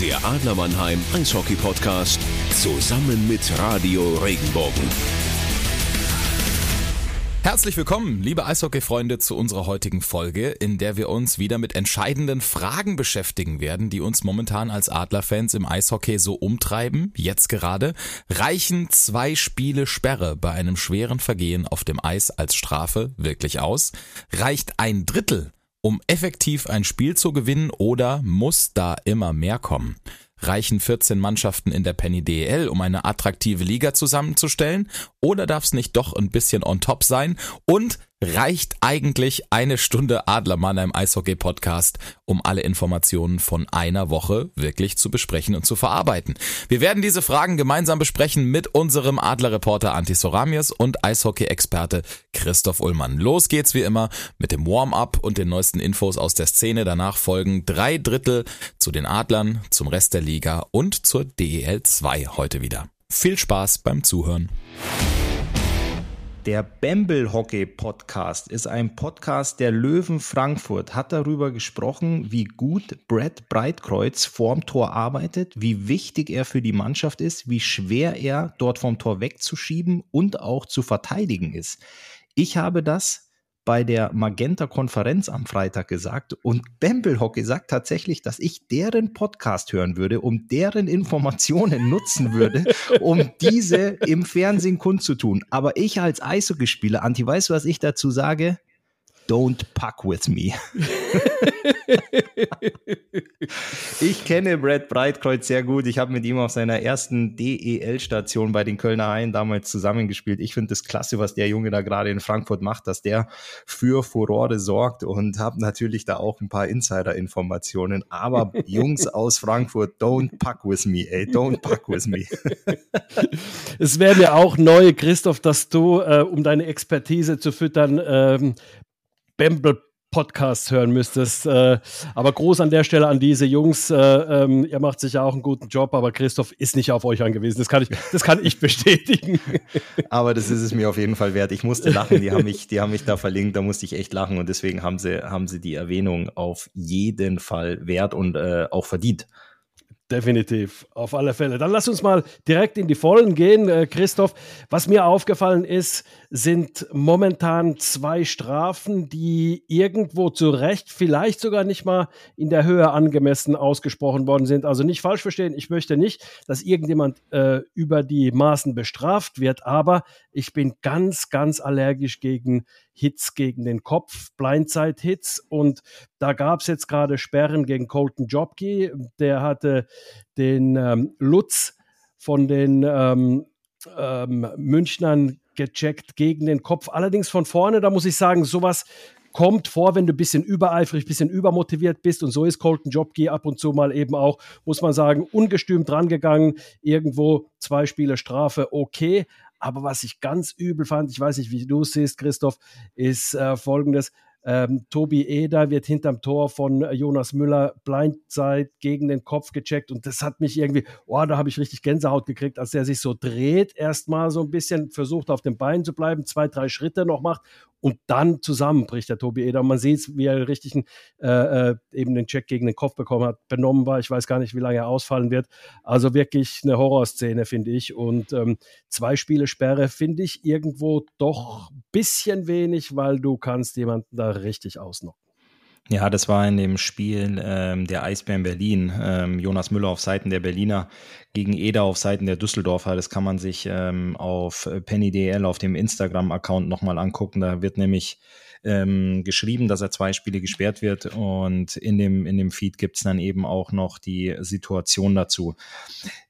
Der Adler Mannheim Eishockey Podcast zusammen mit Radio Regenbogen. Herzlich willkommen, liebe Eishockey-Freunde, zu unserer heutigen Folge, in der wir uns wieder mit entscheidenden Fragen beschäftigen werden, die uns momentan als Adlerfans im Eishockey so umtreiben. Jetzt gerade reichen zwei Spiele Sperre bei einem schweren Vergehen auf dem Eis als Strafe wirklich aus? Reicht ein Drittel um effektiv ein Spiel zu gewinnen oder muss da immer mehr kommen? Reichen 14 Mannschaften in der Penny DEL, um eine attraktive Liga zusammenzustellen? Oder darf es nicht doch ein bisschen on top sein? Und reicht eigentlich eine Stunde Adlermann im Eishockey Podcast, um alle Informationen von einer Woche wirklich zu besprechen und zu verarbeiten. Wir werden diese Fragen gemeinsam besprechen mit unserem Adlerreporter Anti Soramius und Eishockey-Experte Christoph Ullmann. Los geht's wie immer mit dem Warm-up und den neuesten Infos aus der Szene. Danach folgen drei Drittel zu den Adlern, zum Rest der Liga und zur DEL 2 heute wieder. Viel Spaß beim Zuhören. Der Bamble Hockey Podcast ist ein Podcast der Löwen Frankfurt, hat darüber gesprochen, wie gut Brett Breitkreuz vorm Tor arbeitet, wie wichtig er für die Mannschaft ist, wie schwer er dort vom Tor wegzuschieben und auch zu verteidigen ist. Ich habe das bei der Magenta-Konferenz am Freitag gesagt und Bamble Hockey sagt tatsächlich, dass ich deren Podcast hören würde, um deren Informationen nutzen würde, um diese im Fernsehen kundzutun. Aber ich als Eishockeyspieler, Anti, weißt du, was ich dazu sage? Don't Puck with Me. ich kenne Brad Breitkreuz sehr gut. Ich habe mit ihm auf seiner ersten DEL-Station bei den Kölner Haien damals zusammengespielt. Ich finde es klasse, was der Junge da gerade in Frankfurt macht, dass der für Furore sorgt und habe natürlich da auch ein paar Insider-Informationen. Aber Jungs aus Frankfurt, don't puck with me, ey, don't puck with me. es wäre mir auch neu, Christoph, dass du, äh, um deine Expertise zu füttern, ähm, Bamble Podcasts hören müsstest. Äh, aber groß an der Stelle an diese Jungs. Äh, ähm, ihr macht sicher auch einen guten Job, aber Christoph ist nicht auf euch angewiesen. Das kann ich, das kann ich bestätigen. aber das ist es mir auf jeden Fall wert. Ich musste lachen. Die haben mich, die haben mich da verlinkt. Da musste ich echt lachen und deswegen haben sie, haben sie die Erwähnung auf jeden Fall wert und äh, auch verdient. Definitiv, auf alle Fälle. Dann lass uns mal direkt in die Vollen gehen, äh, Christoph. Was mir aufgefallen ist, sind momentan zwei Strafen, die irgendwo zu Recht, vielleicht sogar nicht mal in der Höhe angemessen ausgesprochen worden sind. Also nicht falsch verstehen, ich möchte nicht, dass irgendjemand äh, über die Maßen bestraft wird, aber ich bin ganz, ganz allergisch gegen Hits gegen den Kopf, Blindside-Hits. Und da gab es jetzt gerade Sperren gegen Colton Jobke. Der hatte den ähm, Lutz von den ähm, ähm, Münchnern gecheckt gegen den Kopf. Allerdings von vorne, da muss ich sagen, sowas kommt vor, wenn du ein bisschen übereifrig, ein bisschen übermotiviert bist. Und so ist Colton Jobke ab und zu mal eben auch, muss man sagen, ungestüm drangegangen. Irgendwo zwei Spiele Strafe, okay. Aber was ich ganz übel fand, ich weiß nicht, wie du es siehst, Christoph, ist äh, folgendes. Ähm, Tobi Eder wird hinterm Tor von Jonas Müller Blindside gegen den Kopf gecheckt und das hat mich irgendwie, oh, da habe ich richtig Gänsehaut gekriegt, als er sich so dreht, erstmal so ein bisschen versucht auf den Beinen zu bleiben, zwei, drei Schritte noch macht und dann zusammenbricht der Tobi Eder. Und man sieht, wie er richtig äh, äh, eben den Check gegen den Kopf bekommen hat, benommen war. Ich weiß gar nicht, wie lange er ausfallen wird. Also wirklich eine Horrorszene, finde ich. Und ähm, zwei Spiele Sperre finde ich irgendwo doch ein bisschen wenig, weil du kannst jemanden da richtig ausnocken. Ja, das war in dem Spiel ähm, der Eisbären Berlin. Ähm, Jonas Müller auf Seiten der Berliner gegen Eder auf Seiten der Düsseldorfer. Das kann man sich ähm, auf PennyDL auf dem Instagram-Account nochmal angucken. Da wird nämlich ähm, geschrieben, dass er zwei Spiele gesperrt wird und in dem, in dem Feed gibt's dann eben auch noch die Situation dazu.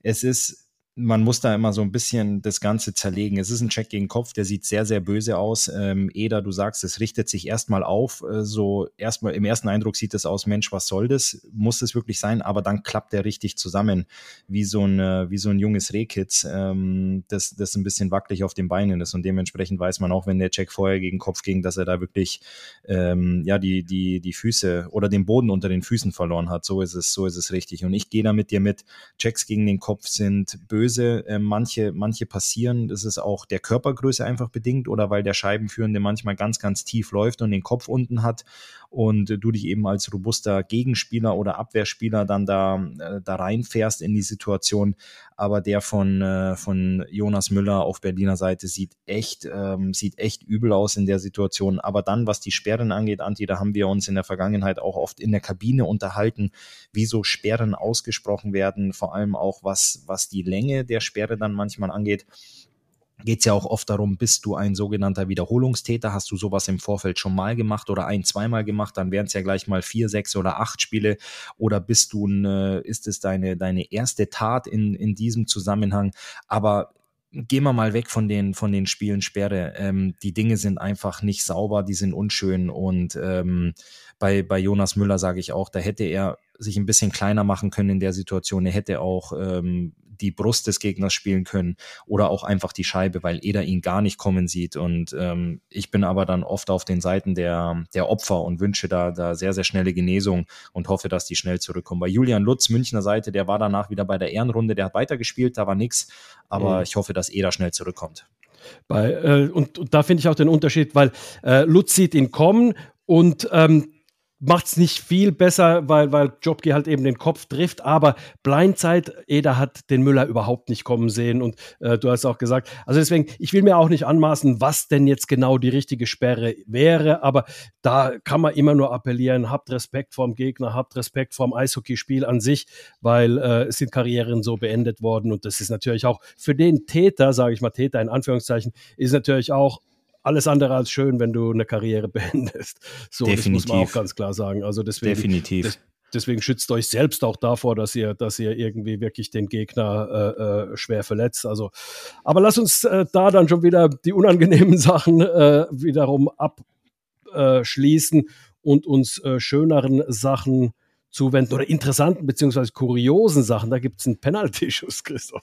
Es ist man muss da immer so ein bisschen das Ganze zerlegen. Es ist ein Check gegen Kopf, der sieht sehr, sehr böse aus. Ähm, Eder, du sagst, es richtet sich erstmal auf. Äh, so erstmal im ersten Eindruck sieht es aus, Mensch, was soll das? Muss es wirklich sein? Aber dann klappt er richtig zusammen, wie so ein, äh, wie so ein junges Rehkitz, ähm, das, das ein bisschen wackelig auf den Beinen ist. Und dementsprechend weiß man auch, wenn der Check vorher gegen Kopf ging, dass er da wirklich ähm, ja, die, die, die Füße oder den Boden unter den Füßen verloren hat. So ist es, so ist es richtig. Und ich gehe da mit dir mit. Checks gegen den Kopf sind böse böse. Äh, manche, manche passieren, das ist auch der Körpergröße einfach bedingt oder weil der Scheibenführende manchmal ganz, ganz tief läuft und den Kopf unten hat. Und du dich eben als robuster Gegenspieler oder Abwehrspieler dann da, äh, da reinfährst in die Situation. Aber der von, äh, von Jonas Müller auf Berliner Seite sieht echt, ähm, sieht echt übel aus in der Situation. Aber dann, was die Sperren angeht, Anti, da haben wir uns in der Vergangenheit auch oft in der Kabine unterhalten, wie so Sperren ausgesprochen werden, vor allem auch was, was die Länge der Sperre dann manchmal angeht geht es ja auch oft darum, bist du ein sogenannter Wiederholungstäter, hast du sowas im Vorfeld schon mal gemacht oder ein, zweimal gemacht, dann wären es ja gleich mal vier, sechs oder acht Spiele. Oder bist du, ein, ist es deine, deine erste Tat in, in diesem Zusammenhang, aber gehen wir mal weg von den, von den Spielen Sperre. Ähm, die Dinge sind einfach nicht sauber, die sind unschön. Und ähm, bei, bei Jonas Müller sage ich auch, da hätte er sich ein bisschen kleiner machen können in der Situation. Er hätte auch ähm, die Brust des Gegners spielen können oder auch einfach die Scheibe, weil Eder ihn gar nicht kommen sieht. Und ähm, ich bin aber dann oft auf den Seiten der, der Opfer und wünsche da, da sehr, sehr schnelle Genesung und hoffe, dass die schnell zurückkommen. Bei Julian Lutz, Münchner Seite, der war danach wieder bei der Ehrenrunde, der hat weitergespielt, da war nichts, aber mhm. ich hoffe, dass Eder schnell zurückkommt. Bei, äh, und, und, da finde ich auch den Unterschied, weil äh, Lutz sieht ihn kommen und ähm, macht es nicht viel besser, weil, weil Jobke halt eben den Kopf trifft. Aber Blindzeit, Eder hat den Müller überhaupt nicht kommen sehen. Und äh, du hast auch gesagt, also deswegen, ich will mir auch nicht anmaßen, was denn jetzt genau die richtige Sperre wäre. Aber da kann man immer nur appellieren, habt Respekt vorm Gegner, habt Respekt vorm Eishockeyspiel an sich, weil äh, es sind Karrieren so beendet worden. Und das ist natürlich auch für den Täter, sage ich mal Täter in Anführungszeichen, ist natürlich auch alles andere als schön, wenn du eine Karriere beendest. So, Definitiv. das muss man auch ganz klar sagen. Also deswegen, Definitiv. Das, deswegen schützt euch selbst auch davor, dass ihr, dass ihr irgendwie wirklich den Gegner äh, äh, schwer verletzt. Also, aber lass uns äh, da dann schon wieder die unangenehmen Sachen äh, wiederum abschließen und uns äh, schöneren Sachen zuwenden oder interessanten beziehungsweise kuriosen Sachen. Da gibt es einen Penaltyschuss, Christoph.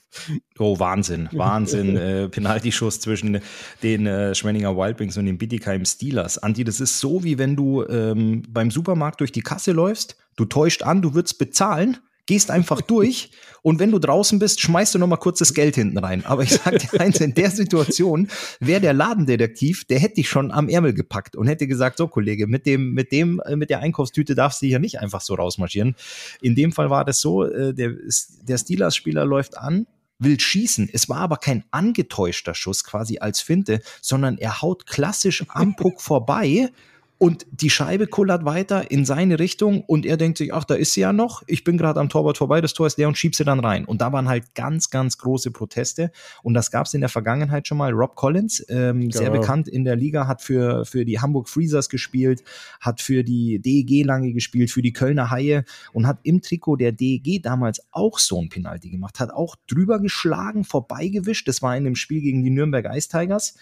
Oh, Wahnsinn, Wahnsinn. äh, Penaltyschuss zwischen den äh, Schwenninger Wildwings und den Bittigheim Steelers. Anti, das ist so, wie wenn du ähm, beim Supermarkt durch die Kasse läufst, du täuscht an, du würdest bezahlen gehst einfach durch und wenn du draußen bist, schmeißt du noch mal kurz das Geld hinten rein. Aber ich sag dir eins, in der Situation wäre der Ladendetektiv, der hätte dich schon am Ärmel gepackt und hätte gesagt, so Kollege, mit dem, mit dem, äh, mit der Einkaufstüte darfst du hier nicht einfach so rausmarschieren. In dem Fall war das so, äh, der, der Steelers-Spieler läuft an, will schießen. Es war aber kein angetäuschter Schuss quasi als Finte, sondern er haut klassisch am Puck vorbei und die Scheibe kullert weiter in seine Richtung und er denkt sich, ach, da ist sie ja noch. Ich bin gerade am Torwart vorbei, das Tor ist leer und schieb sie dann rein. Und da waren halt ganz, ganz große Proteste. Und das gab es in der Vergangenheit schon mal. Rob Collins, ähm, genau. sehr bekannt in der Liga, hat für, für die Hamburg Freezers gespielt, hat für die DEG lange gespielt, für die Kölner Haie und hat im Trikot der DEG damals auch so ein Penalty gemacht, hat auch drüber geschlagen, vorbeigewischt. Das war in dem Spiel gegen die Nürnberg Ice Tigers.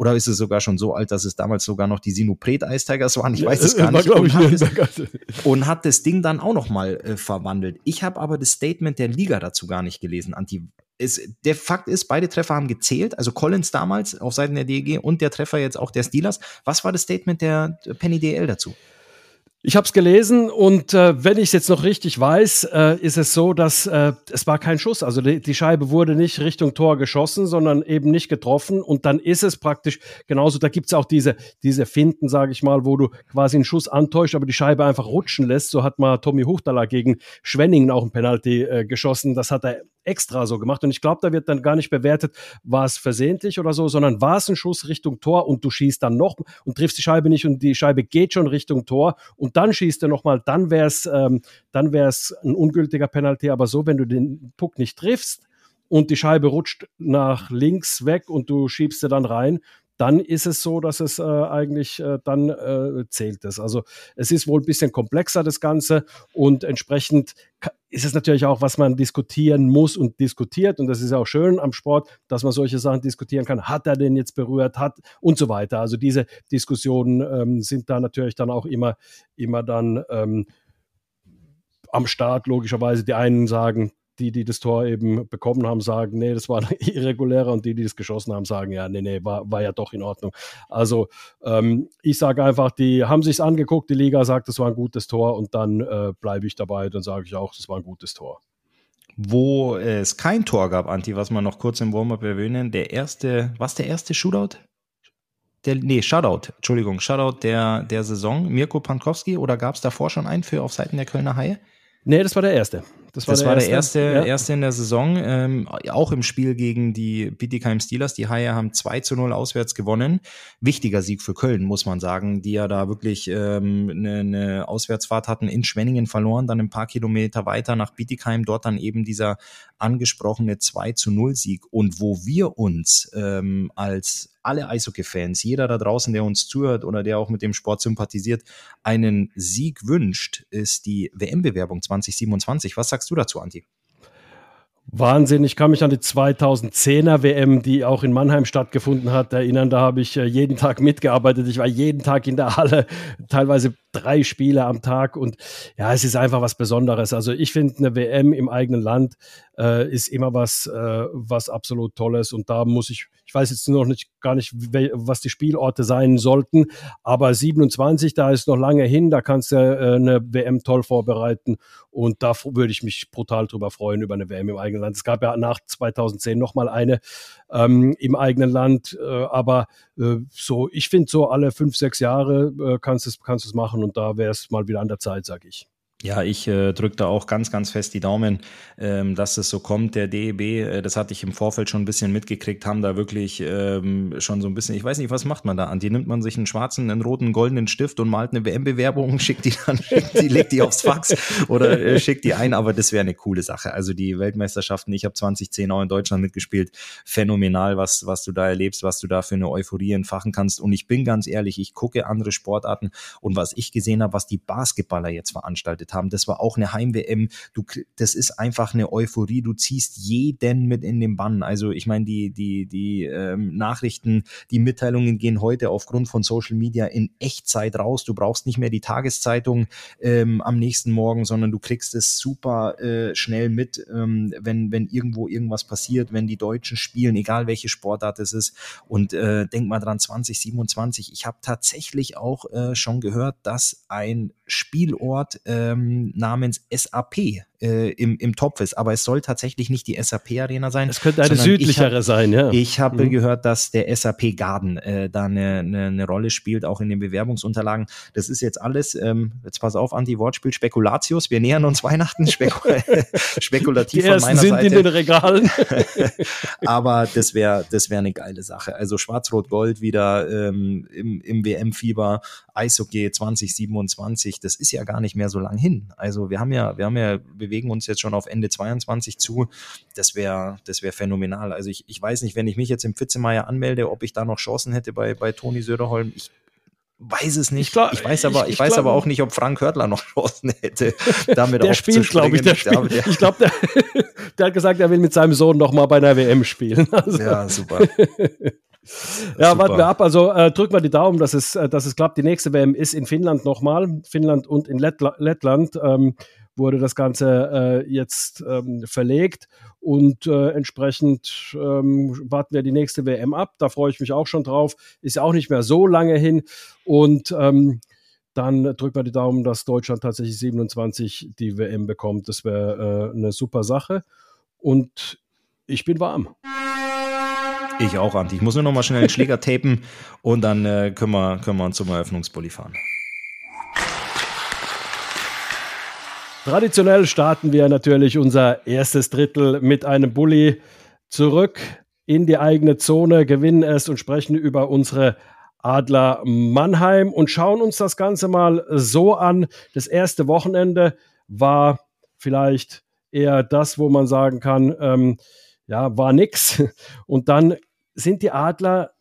Oder ist es sogar schon so alt, dass es damals sogar noch die Sinopret Ice Tigers waren? Ich weiß es gar nicht. Und hat, es, und hat, das Ding dann auch noch mal äh, verwandelt. Ich habe aber das Statement der Liga dazu gar nicht gelesen. Anti es, der Fakt ist, beide Treffer haben gezählt. Also Collins damals auf Seiten der DEG und der Treffer jetzt auch der Steelers. Was war das Statement der Penny DL dazu? Ich habe es gelesen und äh, wenn ich es jetzt noch richtig weiß, äh, ist es so, dass äh, es war kein Schuss. Also die, die, Scheibe wurde nicht Richtung Tor geschossen, sondern eben nicht getroffen. Und dann ist es praktisch genauso. Da gibt's auch diese, diese Finden, sage ich mal, wo du quasi einen Schuss antäuscht, aber die Scheibe einfach rutschen lässt. So hat mal Tommy Huchtaler gegen Schwenningen auch ein Penalty äh, geschossen. Das hat er extra so gemacht. Und ich glaube, da wird dann gar nicht bewertet, war es versehentlich oder so, sondern war es ein Schuss Richtung Tor und du schießt dann noch und triffst die Scheibe nicht und die Scheibe geht schon Richtung Tor und dann schießt du nochmal, dann wäre es ähm, ein ungültiger Penalty. Aber so, wenn du den Puck nicht triffst, und die Scheibe rutscht nach links weg und du schiebst sie dann rein, dann ist es so, dass es äh, eigentlich äh, dann äh, zählt es. Also es ist wohl ein bisschen komplexer das Ganze und entsprechend ist es natürlich auch, was man diskutieren muss und diskutiert. Und das ist ja auch schön am Sport, dass man solche Sachen diskutieren kann. Hat er den jetzt berührt? Hat und so weiter. Also diese Diskussionen ähm, sind da natürlich dann auch immer, immer dann ähm, am Start, logischerweise. Die einen sagen, die, die das Tor eben bekommen haben, sagen, nee, das war irregulärer und die, die das geschossen haben, sagen, ja, nee, nee, war, war ja doch in Ordnung. Also ähm, ich sage einfach, die haben sich's angeguckt, die Liga sagt, das war ein gutes Tor und dann äh, bleibe ich dabei, dann sage ich auch, das war ein gutes Tor. Wo es kein Tor gab, Anti, was wir noch kurz im Warm-Up erwähnen, der erste, was der erste Shootout? der, nee, Shutout, Entschuldigung, Shutout der, der Saison, Mirko Pankowski, oder gab es davor schon einen für auf Seiten der Kölner Haie? Nee, das war der erste. Das war, das der, war erste. der erste, ja. erste in der Saison, ähm, auch im Spiel gegen die Bietigheim Steelers. Die Haie haben 2 zu 0 auswärts gewonnen. Wichtiger Sieg für Köln, muss man sagen, die ja da wirklich ähm, eine, eine Auswärtsfahrt hatten, in Schwenningen verloren, dann ein paar Kilometer weiter nach Bietigheim, dort dann eben dieser angesprochene 2 zu 0 Sieg. Und wo wir uns ähm, als alle Eishockey-Fans, jeder da draußen, der uns zuhört oder der auch mit dem Sport sympathisiert, einen Sieg wünscht, ist die WM-Bewerbung 2027. Was sagst du dazu, Anti? Wahnsinn. Ich kann mich an die 2010er WM, die auch in Mannheim stattgefunden hat, erinnern. Da habe ich äh, jeden Tag mitgearbeitet. Ich war jeden Tag in der Halle, teilweise drei Spiele am Tag. Und ja, es ist einfach was Besonderes. Also ich finde, eine WM im eigenen Land äh, ist immer was, äh, was absolut Tolles. Und da muss ich, ich weiß jetzt noch nicht gar nicht, was die Spielorte sein sollten, aber 27, da ist noch lange hin, da kannst du äh, eine WM toll vorbereiten. Und da würde ich mich brutal drüber freuen, über eine WM im eigenen Land. Es gab ja nach 2010 nochmal eine ähm, im eigenen Land, äh, aber äh, so, ich finde so alle fünf, sechs Jahre äh, kannst du kannst es machen und da wäre es mal wieder an der Zeit, sage ich. Ja, ich äh, drücke da auch ganz, ganz fest die Daumen, ähm, dass es so kommt. Der DEB, äh, das hatte ich im Vorfeld schon ein bisschen mitgekriegt, haben da wirklich ähm, schon so ein bisschen, ich weiß nicht, was macht man da an? Die nimmt man sich einen schwarzen, einen roten, goldenen Stift und malt eine WM-Bewerbung, schickt die dann, schickt die, legt die aufs Fax oder äh, schickt die ein, aber das wäre eine coole Sache. Also die Weltmeisterschaften, ich habe 2010 auch in Deutschland mitgespielt, phänomenal, was, was du da erlebst, was du da für eine Euphorie entfachen kannst. Und ich bin ganz ehrlich, ich gucke andere Sportarten und was ich gesehen habe, was die Basketballer jetzt veranstaltet gespielt haben. Das war auch eine Heim-WM. Du, das ist einfach eine Euphorie. Du ziehst jeden mit in den Bann. Also ich meine, die, die, die ähm, Nachrichten, die Mitteilungen gehen heute aufgrund von Social Media in Echtzeit raus. Du brauchst nicht mehr die Tageszeitung ähm, am nächsten Morgen, sondern du kriegst es super äh, schnell mit, ähm, wenn, wenn irgendwo irgendwas passiert, wenn die Deutschen spielen, egal welche Sportart es ist. Und äh, denk mal dran, 2027. Ich habe tatsächlich auch äh, schon gehört, dass ein Spielort ähm, namens SAP äh, im, im Topf ist. Aber es soll tatsächlich nicht die SAP-Arena sein. Es könnte eine südlichere hab, sein, ja. Ich habe mhm. gehört, dass der SAP Garden äh, da eine, eine, eine Rolle spielt, auch in den Bewerbungsunterlagen. Das ist jetzt alles, ähm, jetzt pass auf, Anti-Wortspiel, Spekulatius. Wir nähern uns Weihnachten, Spekul spekulativ die von meiner sind Seite. in den Regalen. Aber das wäre das wäre eine geile Sache. Also Schwarz-Rot-Gold wieder ähm, im, im WM-Fieber, Eishockey 2027, das ist ja gar nicht mehr so lang hin. Also wir haben ja, wir haben ja, bewegen uns jetzt schon auf Ende 22 zu. Das wäre das wäre phänomenal. Also ich, ich weiß nicht, wenn ich mich jetzt im Pfitzemeier anmelde, ob ich da noch Chancen hätte bei, bei Toni Söderholm. Ich weiß es nicht. Ich, glaub, ich weiß aber, ich, ich weiß glaub, aber auch nicht, ob Frank Hörtler noch Chancen hätte, damit Der spielt, glaube ich. Der spielt, ich glaube, der, der, hat gesagt, er will mit seinem Sohn noch mal bei einer WM spielen. Also. Ja, super. Ja, warten wir ab. Also äh, drücken wir die Daumen, dass es, äh, dass es klappt. Die nächste WM ist in Finnland nochmal. Finnland und in Lettla Lettland. Ähm, wurde das Ganze äh, jetzt ähm, verlegt und äh, entsprechend ähm, warten wir die nächste WM ab. Da freue ich mich auch schon drauf. Ist ja auch nicht mehr so lange hin und ähm, dann drücken wir die Daumen, dass Deutschland tatsächlich 27 die WM bekommt. Das wäre äh, eine super Sache und ich bin warm. Ich auch, Anti. Ich muss nur noch mal schnell einen Schläger tapen und dann äh, können, wir, können wir zum Eröffnungsbully fahren. Traditionell starten wir natürlich unser erstes Drittel mit einem Bulli zurück in die eigene Zone, gewinnen es und sprechen über unsere Adler Mannheim und schauen uns das Ganze mal so an. Das erste Wochenende war vielleicht eher das, wo man sagen kann, ähm, ja, war nix. Und dann sind die Adler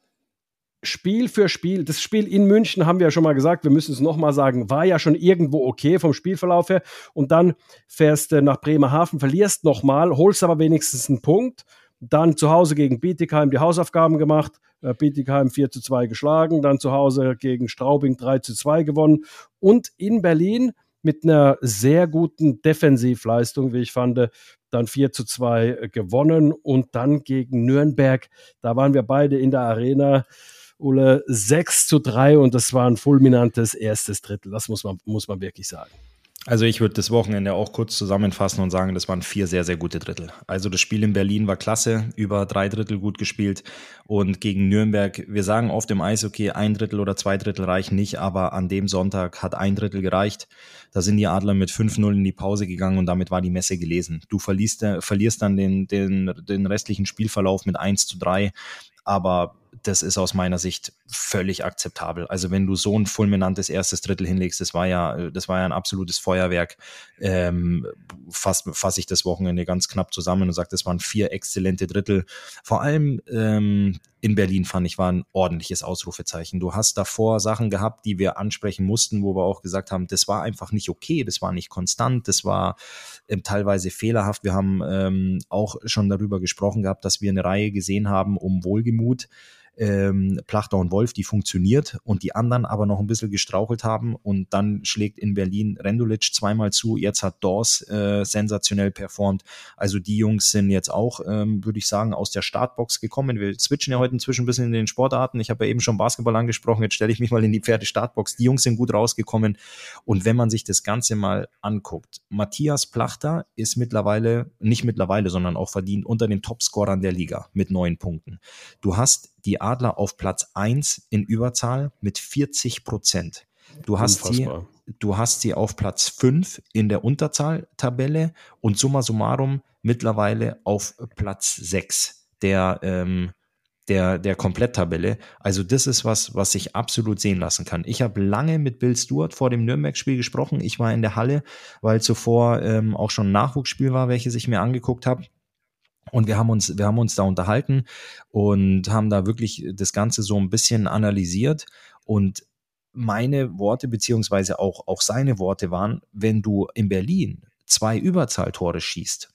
Spiel für Spiel, das Spiel in München haben wir ja schon mal gesagt, wir müssen es nochmal sagen, war ja schon irgendwo okay vom Spielverlauf her. Und dann fährst du nach Bremerhaven, verlierst nochmal, holst aber wenigstens einen Punkt. Dann zu Hause gegen Bietigheim die Hausaufgaben gemacht, äh, Bietigheim 4 zu 2 geschlagen, dann zu Hause gegen Straubing 3 zu 2 gewonnen und in Berlin mit einer sehr guten Defensivleistung, wie ich fand, dann 4 zu 2 gewonnen und dann gegen Nürnberg, da waren wir beide in der Arena Ulle 6 zu 3 und das war ein fulminantes erstes Drittel. Das muss man, muss man wirklich sagen. Also ich würde das Wochenende auch kurz zusammenfassen und sagen, das waren vier sehr, sehr gute Drittel. Also das Spiel in Berlin war klasse, über drei Drittel gut gespielt und gegen Nürnberg, wir sagen oft im Eis, okay, ein Drittel oder zwei Drittel reichen nicht, aber an dem Sonntag hat ein Drittel gereicht. Da sind die Adler mit 5-0 in die Pause gegangen und damit war die Messe gelesen. Du verlierst, äh, verlierst dann den, den, den restlichen Spielverlauf mit 1 zu 3, aber das ist aus meiner Sicht völlig akzeptabel. Also wenn du so ein fulminantes erstes Drittel hinlegst, das war ja, das war ja ein absolutes Feuerwerk. Ähm, fasse fass ich das Wochenende ganz knapp zusammen und sage, das waren vier exzellente Drittel. Vor allem ähm, in Berlin fand ich war ein ordentliches Ausrufezeichen. Du hast davor Sachen gehabt, die wir ansprechen mussten, wo wir auch gesagt haben, das war einfach nicht okay, das war nicht konstant, das war ähm, teilweise fehlerhaft. Wir haben ähm, auch schon darüber gesprochen gehabt, dass wir eine Reihe gesehen haben um Wohlgemut ähm, Plachter und Wolf, die funktioniert und die anderen aber noch ein bisschen gestrauchelt haben und dann schlägt in Berlin Rendulic zweimal zu, jetzt hat Dors äh, sensationell performt. Also die Jungs sind jetzt auch, ähm, würde ich sagen, aus der Startbox gekommen. Wir switchen ja heute inzwischen ein bisschen in den Sportarten. Ich habe ja eben schon Basketball angesprochen, jetzt stelle ich mich mal in die Pferde-Startbox. Die Jungs sind gut rausgekommen und wenn man sich das Ganze mal anguckt, Matthias Plachter ist mittlerweile, nicht mittlerweile, sondern auch verdient unter den Topscorern der Liga mit neun Punkten. Du hast die Adler auf Platz 1 in Überzahl mit 40 Prozent. Du hast sie, du hast sie auf Platz 5 in der Unterzahltabelle und summa summarum mittlerweile auf Platz 6 der, ähm, der, der Kompletttabelle. Also das ist was, was sich absolut sehen lassen kann. Ich habe lange mit Bill Stewart vor dem Nürnberg-Spiel gesprochen. Ich war in der Halle, weil zuvor ähm, auch schon ein Nachwuchsspiel war, welches ich mir angeguckt habe. Und wir haben uns, wir haben uns da unterhalten und haben da wirklich das Ganze so ein bisschen analysiert. Und meine Worte, beziehungsweise auch, auch seine Worte waren, wenn du in Berlin zwei Überzahltore schießt,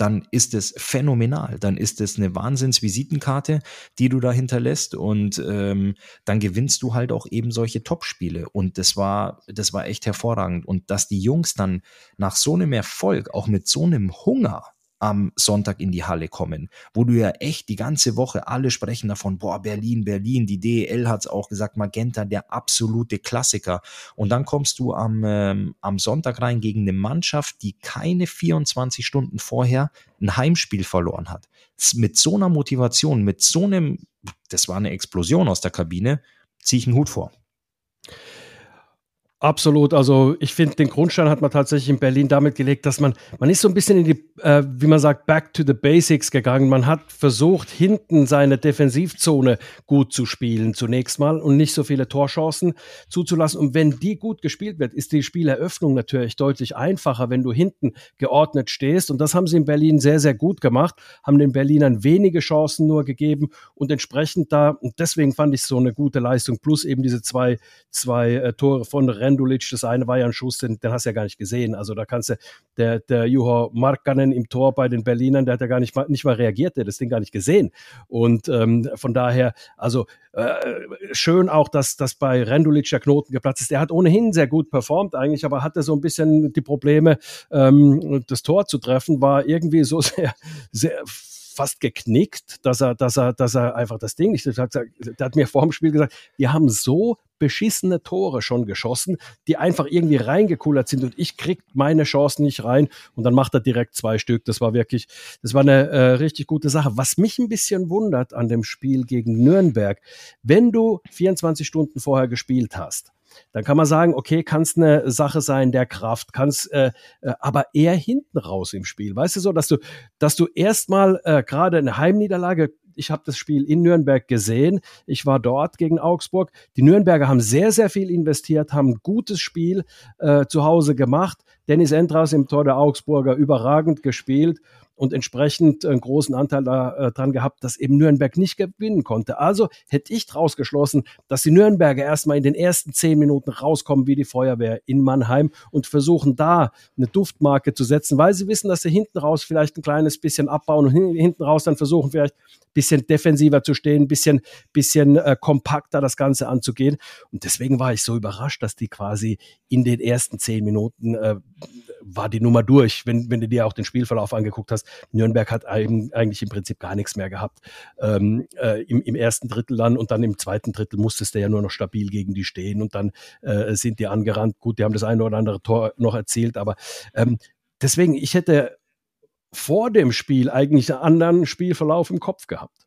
dann ist es phänomenal. Dann ist es eine Wahnsinnsvisitenkarte, die du da hinterlässt und ähm, dann gewinnst du halt auch eben solche Topspiele. Und das war, das war echt hervorragend. Und dass die Jungs dann nach so einem Erfolg, auch mit so einem Hunger, am Sonntag in die Halle kommen, wo du ja echt die ganze Woche alle sprechen davon, boah, Berlin, Berlin, die DEL hat es auch gesagt, Magenta, der absolute Klassiker. Und dann kommst du am, ähm, am Sonntag rein gegen eine Mannschaft, die keine 24 Stunden vorher ein Heimspiel verloren hat. Mit so einer Motivation, mit so einem, das war eine Explosion aus der Kabine, ziehe ich einen Hut vor. Absolut. Also ich finde, den Grundstein hat man tatsächlich in Berlin damit gelegt, dass man, man ist so ein bisschen in die, äh, wie man sagt, back to the basics gegangen. Man hat versucht, hinten seine Defensivzone gut zu spielen zunächst mal und nicht so viele Torchancen zuzulassen. Und wenn die gut gespielt wird, ist die Spieleröffnung natürlich deutlich einfacher, wenn du hinten geordnet stehst. Und das haben sie in Berlin sehr, sehr gut gemacht, haben den Berlinern wenige Chancen nur gegeben und entsprechend da, und deswegen fand ich so eine gute Leistung, plus eben diese zwei, zwei äh, Tore von Rennes Rendulic, das eine war ja ein Schuss, den, den hast du ja gar nicht gesehen. Also da kannst du, der, der Juho Markkanen im Tor bei den Berlinern, der hat ja gar nicht mal, nicht mal reagiert, der hat das Ding gar nicht gesehen. Und ähm, von daher, also äh, schön auch, dass, dass bei Rendulic der Knoten geplatzt ist. Der hat ohnehin sehr gut performt eigentlich, aber hatte so ein bisschen die Probleme, ähm, das Tor zu treffen, war irgendwie so sehr, sehr fast geknickt, dass er, dass er, dass er einfach das Ding nicht. Der hat mir vor dem Spiel gesagt, wir haben so beschissene Tore schon geschossen, die einfach irgendwie reingekullert sind und ich krieg meine Chancen nicht rein und dann macht er direkt zwei Stück. Das war wirklich, das war eine äh, richtig gute Sache. Was mich ein bisschen wundert an dem Spiel gegen Nürnberg, wenn du 24 Stunden vorher gespielt hast, dann kann man sagen, okay, kann es eine Sache sein der Kraft, kann es äh, äh, aber eher hinten raus im Spiel. Weißt du so, dass du, dass du erstmal äh, gerade eine Heimniederlage ich habe das Spiel in Nürnberg gesehen. Ich war dort gegen Augsburg. Die Nürnberger haben sehr, sehr viel investiert, haben ein gutes Spiel äh, zu Hause gemacht. Dennis Endras im Tor der Augsburger überragend gespielt und entsprechend einen großen Anteil daran äh, gehabt, dass eben Nürnberg nicht gewinnen konnte. Also hätte ich daraus geschlossen, dass die Nürnberger erstmal in den ersten zehn Minuten rauskommen wie die Feuerwehr in Mannheim und versuchen da eine Duftmarke zu setzen, weil sie wissen, dass sie hinten raus vielleicht ein kleines bisschen abbauen und hinten raus dann versuchen vielleicht ein bisschen defensiver zu stehen, ein bisschen, bisschen äh, kompakter das Ganze anzugehen. Und deswegen war ich so überrascht, dass die quasi in den ersten zehn Minuten äh, war die Nummer durch, wenn, wenn du dir auch den Spielverlauf angeguckt hast, Nürnberg hat eigentlich im Prinzip gar nichts mehr gehabt ähm, äh, im, im ersten Drittel dann und dann im zweiten Drittel musstest du ja nur noch stabil gegen die stehen und dann äh, sind die angerannt. Gut, die haben das eine oder andere Tor noch erzielt, aber ähm, deswegen, ich hätte vor dem Spiel eigentlich einen anderen Spielverlauf im Kopf gehabt.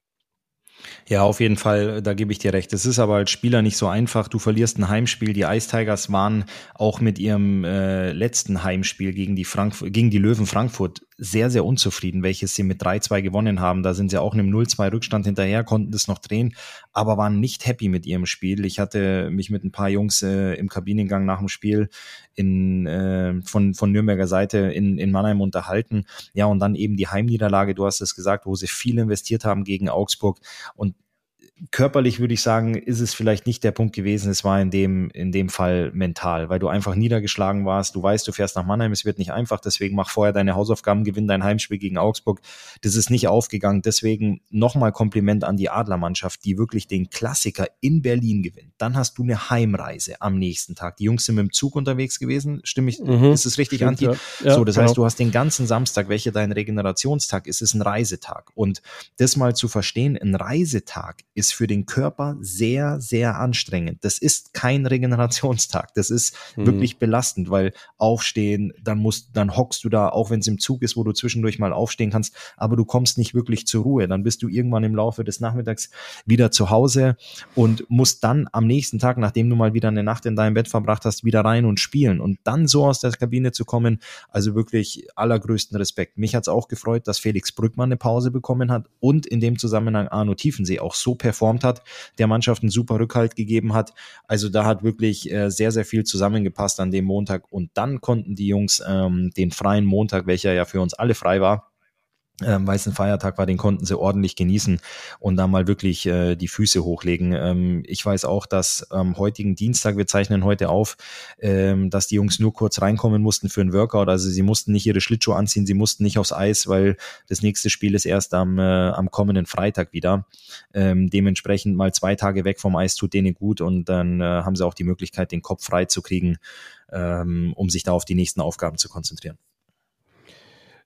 Ja, auf jeden Fall, da gebe ich dir recht. Es ist aber als Spieler nicht so einfach. Du verlierst ein Heimspiel. Die Ice Tigers waren auch mit ihrem äh, letzten Heimspiel gegen die, gegen die Löwen Frankfurt sehr, sehr unzufrieden, welches sie mit 3-2 gewonnen haben. Da sind sie auch einem 0-2 Rückstand hinterher, konnten das noch drehen, aber waren nicht happy mit ihrem Spiel. Ich hatte mich mit ein paar Jungs äh, im Kabinengang nach dem Spiel in, äh, von, von Nürnberger Seite in, in Mannheim unterhalten. Ja, und dann eben die Heimniederlage, du hast es gesagt, wo sie viel investiert haben gegen Augsburg. Und körperlich würde ich sagen, ist es vielleicht nicht der Punkt gewesen. Es war in dem, in dem Fall mental, weil du einfach niedergeschlagen warst. Du weißt, du fährst nach Mannheim, es wird nicht einfach. Deswegen mach vorher deine Hausaufgaben, gewinn dein Heimspiel gegen Augsburg. Das ist nicht aufgegangen. Deswegen nochmal Kompliment an die Adlermannschaft, die wirklich den Klassiker in Berlin gewinnt. Dann hast du eine Heimreise am nächsten Tag. Die Jungs sind mit dem Zug unterwegs gewesen. Stimme ich, mhm, ist es richtig, Anti? Ja. Ja, so, das genau. heißt, du hast den ganzen Samstag, welcher dein Regenerationstag ist, ist ein Reisetag. Und das mal zu verstehen, ein Reisetag ist für den Körper sehr, sehr anstrengend. Das ist kein Regenerationstag. Das ist mhm. wirklich belastend, weil aufstehen, dann musst, dann hockst du da, auch wenn es im Zug ist, wo du zwischendurch mal aufstehen kannst, aber du kommst nicht wirklich zur Ruhe. Dann bist du irgendwann im Laufe des Nachmittags wieder zu Hause und musst dann am nächsten Tag, nachdem du mal wieder eine Nacht in deinem Bett verbracht hast, wieder rein und spielen und dann so aus der Kabine zu kommen. Also wirklich allergrößten Respekt. Mich hat es auch gefreut, dass Felix Brückmann eine Pause bekommen hat und in dem Zusammenhang Arno Tiefensee auch so performt performt hat, der Mannschaft einen super Rückhalt gegeben hat. Also da hat wirklich äh, sehr, sehr viel zusammengepasst an dem Montag. Und dann konnten die Jungs ähm, den freien Montag, welcher ja für uns alle frei war, ähm, weil es ein Feiertag war, den konnten sie ordentlich genießen und da mal wirklich äh, die Füße hochlegen. Ähm, ich weiß auch, dass am heutigen Dienstag, wir zeichnen heute auf, ähm, dass die Jungs nur kurz reinkommen mussten für ein Workout. Also sie mussten nicht ihre Schlittschuhe anziehen, sie mussten nicht aufs Eis, weil das nächste Spiel ist erst am, äh, am kommenden Freitag wieder. Ähm, dementsprechend mal zwei Tage weg vom Eis tut denen gut und dann äh, haben sie auch die Möglichkeit, den Kopf frei zu kriegen, ähm, um sich da auf die nächsten Aufgaben zu konzentrieren.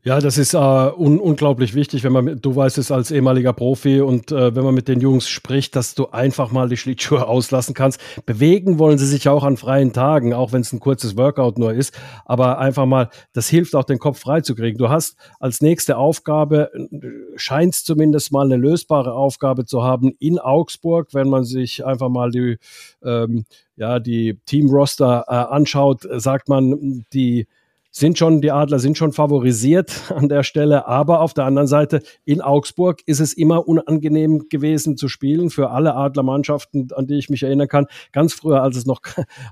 Ja, das ist äh, un unglaublich wichtig, wenn man, du weißt es als ehemaliger Profi und äh, wenn man mit den Jungs spricht, dass du einfach mal die Schlittschuhe auslassen kannst. Bewegen wollen sie sich auch an freien Tagen, auch wenn es ein kurzes Workout nur ist, aber einfach mal, das hilft auch den Kopf freizukriegen. Du hast als nächste Aufgabe, scheint zumindest mal eine lösbare Aufgabe zu haben in Augsburg, wenn man sich einfach mal die, ähm, ja, die Team-Roster äh, anschaut, sagt man, die sind schon, die Adler sind schon favorisiert an der Stelle, aber auf der anderen Seite in Augsburg ist es immer unangenehm gewesen zu spielen für alle Adlermannschaften, an die ich mich erinnern kann. Ganz früher, als es noch,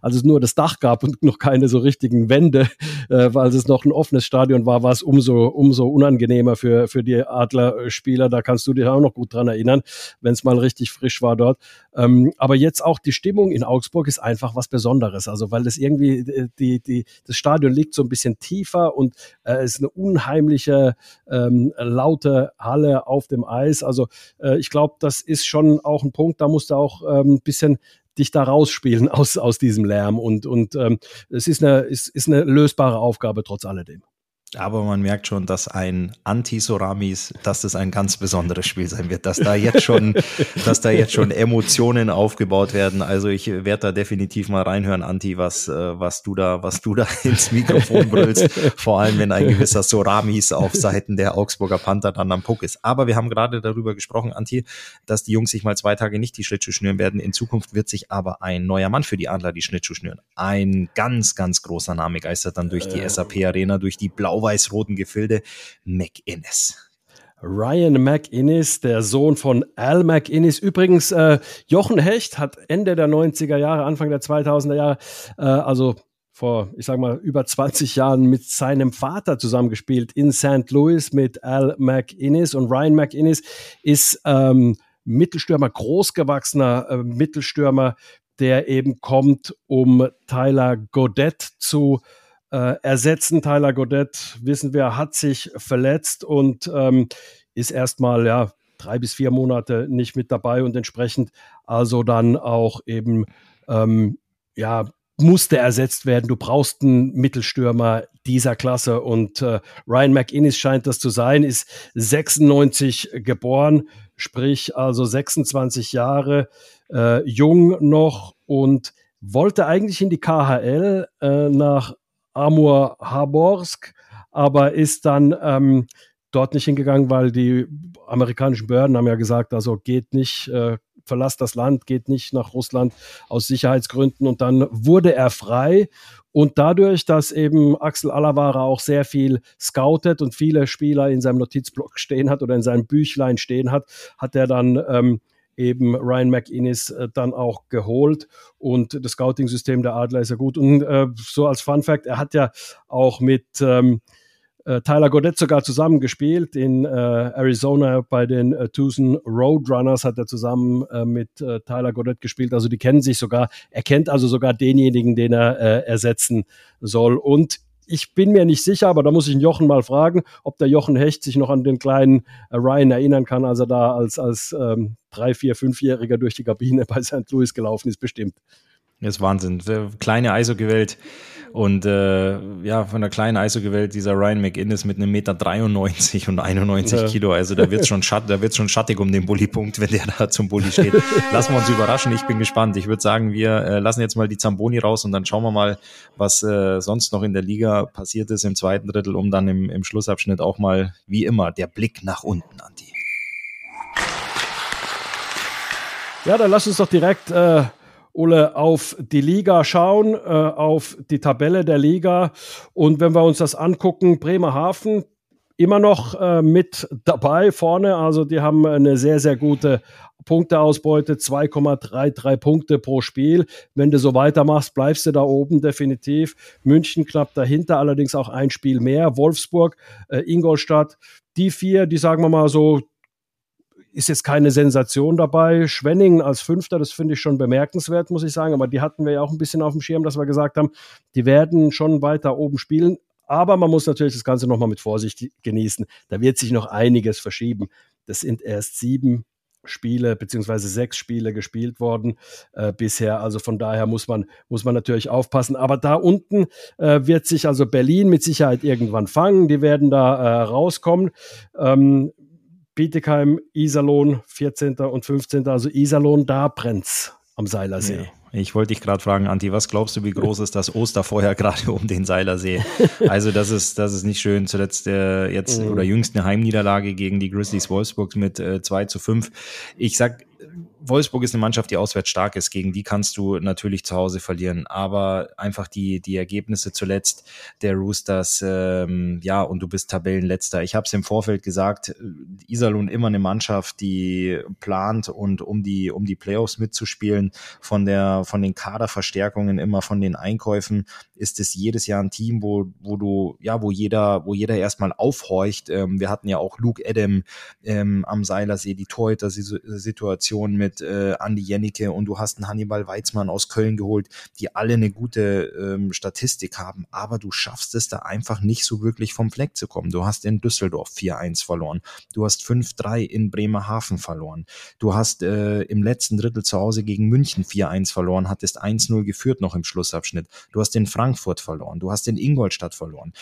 als es nur das Dach gab und noch keine so richtigen Wände, äh, weil es noch ein offenes Stadion war, war es umso, umso unangenehmer für, für die Adlerspieler. Da kannst du dich auch noch gut dran erinnern, wenn es mal richtig frisch war dort. Ähm, aber jetzt auch die Stimmung in Augsburg ist einfach was Besonderes. Also, weil das irgendwie, äh, die, die, das Stadion liegt so ein bisschen tiefer und äh, ist eine unheimliche ähm, laute Halle auf dem Eis. Also äh, ich glaube, das ist schon auch ein Punkt, da musst du auch ähm, ein bisschen dich da rausspielen aus, aus diesem Lärm. Und, und ähm, es ist eine, ist, ist eine lösbare Aufgabe trotz alledem. Aber man merkt schon, dass ein Anti-Soramis, dass das ein ganz besonderes Spiel sein wird, dass da jetzt schon, dass da jetzt schon Emotionen aufgebaut werden. Also ich werde da definitiv mal reinhören, Anti, was, äh, was du da, was du da ins Mikrofon brüllst. Vor allem, wenn ein gewisser Soramis auf Seiten der Augsburger Panther dann am Puck ist. Aber wir haben gerade darüber gesprochen, Anti, dass die Jungs sich mal zwei Tage nicht die Schlittschuhe schnüren werden. In Zukunft wird sich aber ein neuer Mann für die Adler die Schlittschuhe schnüren. Ein ganz, ganz großer Name geistert dann durch die äh. SAP Arena, durch die Blau blau-weiß-roten Gefilde, McInnes. Ryan McInnes, der Sohn von Al McInnes. Übrigens, äh, Jochen Hecht hat Ende der 90er Jahre, Anfang der 2000er Jahre, äh, also vor, ich sag mal, über 20 Jahren mit seinem Vater zusammengespielt in St. Louis mit Al McInnes. Und Ryan McInnes ist ähm, Mittelstürmer, großgewachsener äh, Mittelstürmer, der eben kommt, um Tyler Godet zu äh, äh, ersetzen. Tyler Godet, wissen wir, hat sich verletzt und ähm, ist erstmal ja drei bis vier Monate nicht mit dabei und entsprechend also dann auch eben ähm, ja musste ersetzt werden. Du brauchst einen Mittelstürmer dieser Klasse und äh, Ryan McInnes scheint das zu sein, ist 96 geboren, sprich also 26 Jahre, äh, jung noch und wollte eigentlich in die KHL äh, nach Amur Haborsk, aber ist dann ähm, dort nicht hingegangen, weil die amerikanischen Behörden haben ja gesagt, also geht nicht, äh, verlasst das Land, geht nicht nach Russland aus Sicherheitsgründen. Und dann wurde er frei. Und dadurch, dass eben Axel Alavara auch sehr viel scoutet und viele Spieler in seinem Notizblock stehen hat oder in seinem Büchlein stehen hat, hat er dann ähm, eben Ryan McInnes äh, dann auch geholt und das Scouting-System der Adler ist ja gut. Und äh, so als Fun Fact, er hat ja auch mit ähm, äh, Tyler Goddett sogar zusammengespielt in äh, Arizona bei den äh, Tucson Roadrunners hat er zusammen äh, mit Tyler Goddett gespielt. Also die kennen sich sogar. Er kennt also sogar denjenigen, den er ersetzen soll. Und ich bin mir nicht sicher, aber da muss ich Jochen mal fragen, ob der Jochen Hecht sich noch an den kleinen äh, Ryan erinnern kann, als er da als, als ähm, drei, vier, fünfjähriger durch die Kabine bei St. Louis gelaufen ist, bestimmt. Das ist Wahnsinn. Kleine Eishockey-Welt. Und äh, ja, von der kleinen Eishockey-Welt dieser Ryan McInnes mit einem Meter 93 und 91 ja. Kilo. Also da wird schon schatt, da wird schon schattig um den Bulli-Punkt, wenn der da zum Bulli steht. lassen wir uns überraschen. Ich bin gespannt. Ich würde sagen, wir äh, lassen jetzt mal die Zamboni raus und dann schauen wir mal, was äh, sonst noch in der Liga passiert ist im zweiten Drittel, um dann im, im Schlussabschnitt auch mal, wie immer, der Blick nach unten, Anti. Ja, dann lass uns doch direkt äh, Ole, auf die Liga schauen, äh, auf die Tabelle der Liga. Und wenn wir uns das angucken, Bremerhaven immer noch äh, mit dabei vorne. Also die haben eine sehr, sehr gute Punkteausbeute, 2,33 Punkte pro Spiel. Wenn du so weitermachst, bleibst du da oben definitiv. München knapp dahinter, allerdings auch ein Spiel mehr. Wolfsburg, äh, Ingolstadt, die vier, die sagen wir mal so ist jetzt keine Sensation dabei. Schwenningen als Fünfter, das finde ich schon bemerkenswert, muss ich sagen. Aber die hatten wir ja auch ein bisschen auf dem Schirm, dass wir gesagt haben, die werden schon weiter oben spielen. Aber man muss natürlich das Ganze nochmal mit Vorsicht genießen. Da wird sich noch einiges verschieben. Das sind erst sieben Spiele beziehungsweise sechs Spiele gespielt worden äh, bisher. Also von daher muss man, muss man natürlich aufpassen. Aber da unten äh, wird sich also Berlin mit Sicherheit irgendwann fangen. Die werden da äh, rauskommen. Ähm, Bietigheim, Iserlohn, 14. und 15. Also Iserlohn, da brennt's am Seilersee. Ja. Ich wollte dich gerade fragen, Anti, was glaubst du, wie groß ist das Osterfeuer gerade um den Seilersee? Also das ist, das ist nicht schön. Zuletzt äh, jetzt mhm. oder jüngst eine Heimniederlage gegen die Grizzlies Wolfsburg mit äh, 2 zu 5. Ich sag, Wolfsburg ist eine Mannschaft, die auswärts stark ist. Gegen die kannst du natürlich zu Hause verlieren. Aber einfach die, die Ergebnisse zuletzt der Roosters, ähm, ja, und du bist Tabellenletzter. Ich habe es im Vorfeld gesagt, äh, Iserlohn immer eine Mannschaft, die plant und um die, um die Playoffs mitzuspielen, von der, von den Kaderverstärkungen, immer von den Einkäufen, ist es jedes Jahr ein Team, wo, wo du, ja, wo jeder, wo jeder erstmal aufhorcht. Ähm, wir hatten ja auch Luke Adam ähm, am Seilersee, die Torhüter-Situation mit äh, Andi Jennecke und du hast einen Hannibal Weizmann aus Köln geholt, die alle eine gute ähm, Statistik haben, aber du schaffst es da einfach nicht so wirklich vom Fleck zu kommen. Du hast in Düsseldorf 4-1 verloren, du hast 5-3 in Bremerhaven verloren, du hast äh, im letzten Drittel zu Hause gegen München 4-1 verloren, hattest 1-0 geführt noch im Schlussabschnitt, du hast in Frankfurt verloren, du hast in Ingolstadt verloren.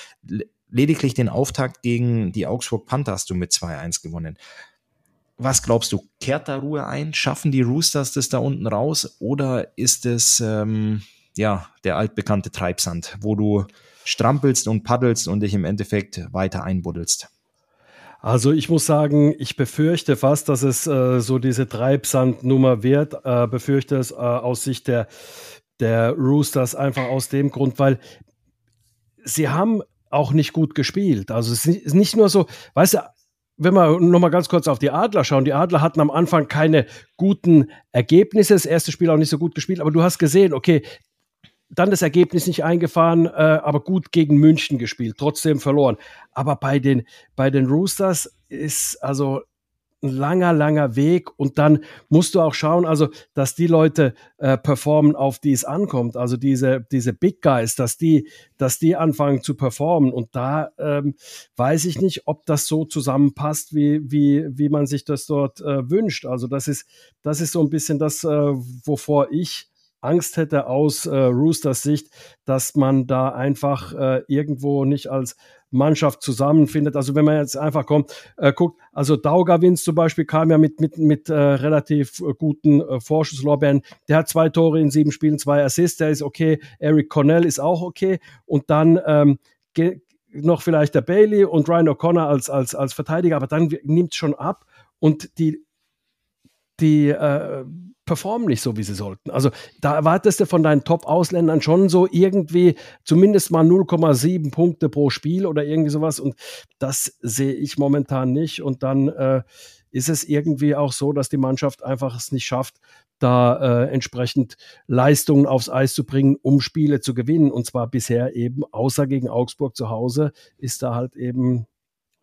Lediglich den Auftakt gegen die Augsburg Panther hast du mit 2-1 gewonnen. Was glaubst du, kehrt da Ruhe ein? Schaffen die Roosters das da unten raus? Oder ist es ähm, ja der altbekannte Treibsand, wo du strampelst und paddelst und dich im Endeffekt weiter einbuddelst? Also ich muss sagen, ich befürchte fast, dass es äh, so diese Treibsandnummer wird. Äh, befürchte es äh, aus Sicht der, der Roosters einfach aus dem Grund, weil sie haben auch nicht gut gespielt. Also es ist nicht nur so, weißt du, wenn wir nochmal ganz kurz auf die Adler schauen, die Adler hatten am Anfang keine guten Ergebnisse, das erste Spiel auch nicht so gut gespielt, aber du hast gesehen, okay, dann das Ergebnis nicht eingefahren, äh, aber gut gegen München gespielt, trotzdem verloren. Aber bei den, bei den Roosters ist also ein langer, langer Weg. Und dann musst du auch schauen, also dass die Leute äh, performen, auf die es ankommt, also diese, diese Big Guys, dass die, dass die anfangen zu performen. Und da ähm, weiß ich nicht, ob das so zusammenpasst, wie, wie, wie man sich das dort äh, wünscht. Also das ist, das ist so ein bisschen das, äh, wovor ich Angst hätte aus äh, Roosters Sicht, dass man da einfach äh, irgendwo nicht als Mannschaft zusammenfindet. Also wenn man jetzt einfach kommt, äh, guckt, also Daugavins zum Beispiel kam ja mit, mit, mit äh, relativ äh, guten äh, Vorschusslorbeeren. Der hat zwei Tore in sieben Spielen, zwei Assists, der ist okay. Eric Cornell ist auch okay. Und dann ähm, noch vielleicht der Bailey und Ryan O'Connor als, als, als Verteidiger, aber dann nimmt es schon ab und die, die äh, performen nicht so, wie sie sollten. Also da erwartest du von deinen Top-Ausländern schon so irgendwie zumindest mal 0,7 Punkte pro Spiel oder irgendwie sowas. Und das sehe ich momentan nicht. Und dann äh, ist es irgendwie auch so, dass die Mannschaft einfach es nicht schafft, da äh, entsprechend Leistungen aufs Eis zu bringen, um Spiele zu gewinnen. Und zwar bisher eben, außer gegen Augsburg zu Hause, ist da halt eben,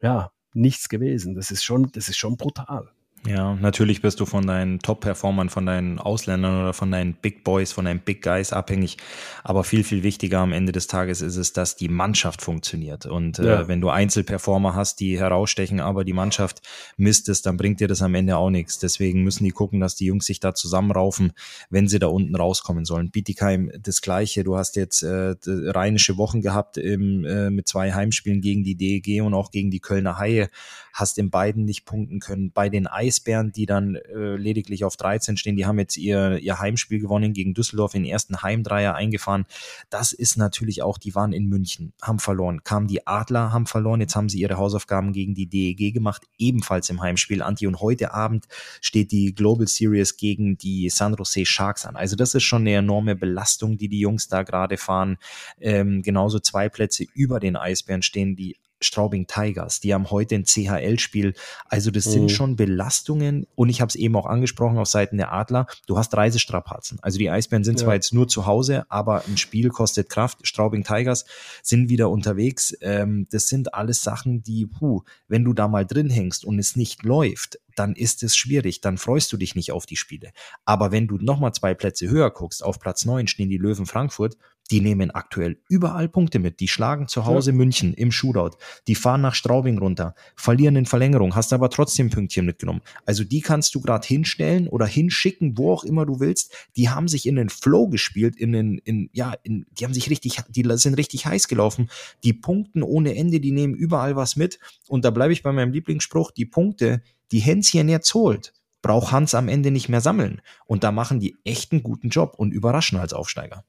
ja, nichts gewesen. Das ist schon, das ist schon brutal. Ja, natürlich bist du von deinen Top-Performern, von deinen Ausländern oder von deinen Big Boys, von deinen Big Guys abhängig. Aber viel, viel wichtiger am Ende des Tages ist es, dass die Mannschaft funktioniert. Und äh, ja. äh, wenn du Einzelperformer hast, die herausstechen, aber die Mannschaft misst es, dann bringt dir das am Ende auch nichts. Deswegen müssen die gucken, dass die Jungs sich da zusammenraufen, wenn sie da unten rauskommen sollen. Bietigheim das Gleiche. Du hast jetzt äh, rheinische Wochen gehabt im, äh, mit zwei Heimspielen gegen die DEG und auch gegen die Kölner Haie. Hast in beiden nicht punkten können. Bei den Eis Eisbären, die dann äh, lediglich auf 13 stehen, die haben jetzt ihr, ihr Heimspiel gewonnen gegen Düsseldorf, den ersten Heimdreier eingefahren. Das ist natürlich auch, die waren in München, haben verloren. Kamen die Adler, haben verloren. Jetzt haben sie ihre Hausaufgaben gegen die DEG gemacht, ebenfalls im Heimspiel. Anti und heute Abend steht die Global Series gegen die San Jose Sharks an. Also das ist schon eine enorme Belastung, die die Jungs da gerade fahren. Ähm, genauso zwei Plätze über den Eisbären stehen die Straubing Tigers. Die haben heute ein CHL-Spiel. Also das mhm. sind schon Belastungen. Und ich habe es eben auch angesprochen auf Seiten der Adler. Du hast Reisestrapazen. Also die Eisbären sind ja. zwar jetzt nur zu Hause, aber ein Spiel kostet Kraft. Straubing Tigers sind wieder unterwegs. Ähm, das sind alles Sachen, die, puh, wenn du da mal drin hängst und es nicht läuft, dann ist es schwierig, dann freust du dich nicht auf die Spiele. Aber wenn du nochmal zwei Plätze höher guckst, auf Platz neun stehen die Löwen Frankfurt, die nehmen aktuell überall Punkte mit. Die schlagen zu Hause ja. München im Shootout. Die fahren nach Straubing runter, verlieren in Verlängerung, hast aber trotzdem Pünktchen mitgenommen. Also die kannst du gerade hinstellen oder hinschicken, wo auch immer du willst. Die haben sich in den Flow gespielt, in den, in, ja, in, die haben sich richtig, die sind richtig heiß gelaufen. Die punkten ohne Ende, die nehmen überall was mit. Und da bleibe ich bei meinem Lieblingsspruch, die Punkte, die Hänschen jetzt holt, braucht Hans am Ende nicht mehr sammeln. Und da machen die echt einen guten Job und überraschen als Aufsteiger.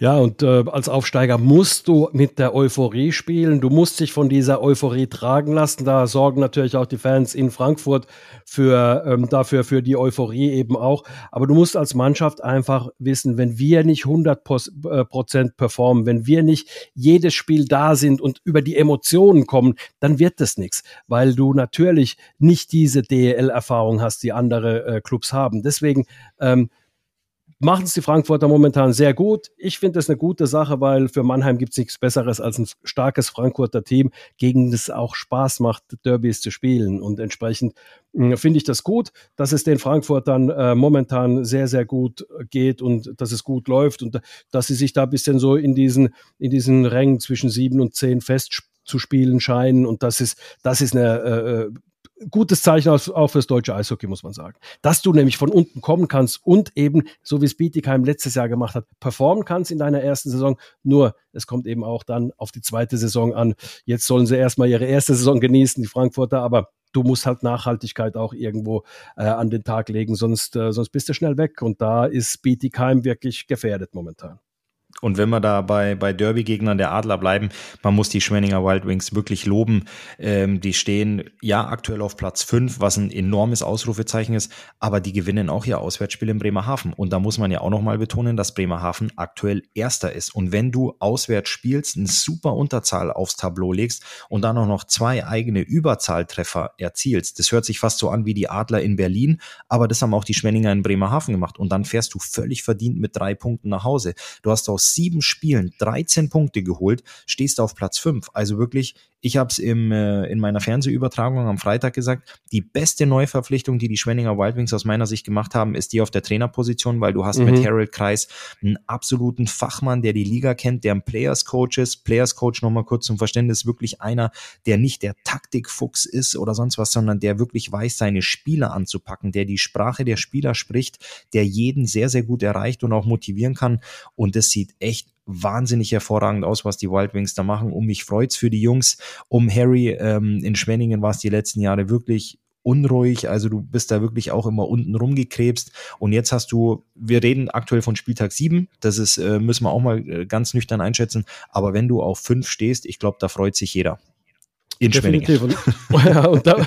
Ja, und äh, als Aufsteiger musst du mit der Euphorie spielen. Du musst dich von dieser Euphorie tragen lassen. Da sorgen natürlich auch die Fans in Frankfurt für ähm, dafür für die Euphorie eben auch. Aber du musst als Mannschaft einfach wissen, wenn wir nicht 100 äh, Prozent performen, wenn wir nicht jedes Spiel da sind und über die Emotionen kommen, dann wird das nichts, weil du natürlich nicht diese DEL-Erfahrung hast, die andere äh, Clubs haben. Deswegen ähm, machen es die Frankfurter momentan sehr gut. Ich finde das eine gute Sache, weil für Mannheim gibt es nichts Besseres als ein starkes Frankfurter Team, gegen das auch Spaß macht, Derbys zu spielen. Und entsprechend hm, finde ich das gut, dass es den Frankfurtern äh, momentan sehr, sehr gut geht und dass es gut läuft und dass sie sich da ein bisschen so in diesen, in diesen Rängen zwischen sieben und zehn festzuspielen scheinen. Und das ist, das ist eine äh, äh gutes Zeichen auch fürs deutsche Eishockey, muss man sagen. Dass du nämlich von unten kommen kannst und eben, so wie es Bietigheim letztes Jahr gemacht hat, performen kannst in deiner ersten Saison. Nur, es kommt eben auch dann auf die zweite Saison an. Jetzt sollen sie erstmal ihre erste Saison genießen, die Frankfurter, aber du musst halt Nachhaltigkeit auch irgendwo äh, an den Tag legen, sonst, äh, sonst bist du schnell weg. Und da ist Bietigheim wirklich gefährdet momentan. Und wenn wir da bei, bei Derby-Gegnern der Adler bleiben, man muss die Schwenninger Wild Wings wirklich loben. Ähm, die stehen ja aktuell auf Platz 5, was ein enormes Ausrufezeichen ist, aber die gewinnen auch ihr Auswärtsspiel in Bremerhaven. Und da muss man ja auch nochmal betonen, dass Bremerhaven aktuell Erster ist. Und wenn du auswärts spielst, eine super Unterzahl aufs Tableau legst und dann auch noch zwei eigene Überzahltreffer erzielst, das hört sich fast so an wie die Adler in Berlin, aber das haben auch die Schwenninger in Bremerhaven gemacht. Und dann fährst du völlig verdient mit drei Punkten nach Hause. Du hast aus sieben Spielen 13 Punkte geholt, stehst auf Platz 5. Also wirklich Ich habe es äh, in meiner Fernsehübertragung am Freitag gesagt, die beste Neuverpflichtung, die die Schwenninger Wild Wings aus meiner Sicht gemacht haben, ist die auf der Trainerposition, weil du hast mhm. mit Harold Kreis einen absoluten Fachmann, der die Liga kennt, der ein Players Coach ist. Players Coach nochmal kurz zum Verständnis, wirklich einer, der nicht der Taktikfuchs ist oder sonst was, sondern der wirklich weiß, seine Spieler anzupacken, der die Sprache der Spieler spricht, der jeden sehr, sehr gut erreicht und auch motivieren kann. Und das sieht echt wahnsinnig hervorragend aus, was die Wild Wings da machen. Um mich freut's für die Jungs. Um Harry ähm, in Schwenningen war es die letzten Jahre wirklich unruhig, also du bist da wirklich auch immer unten rumgekrebst und jetzt hast du, wir reden aktuell von Spieltag 7, das ist, äh, müssen wir auch mal äh, ganz nüchtern einschätzen, aber wenn du auf 5 stehst, ich glaube, da freut sich jeder. In Definitiv. Und, ja, und, da,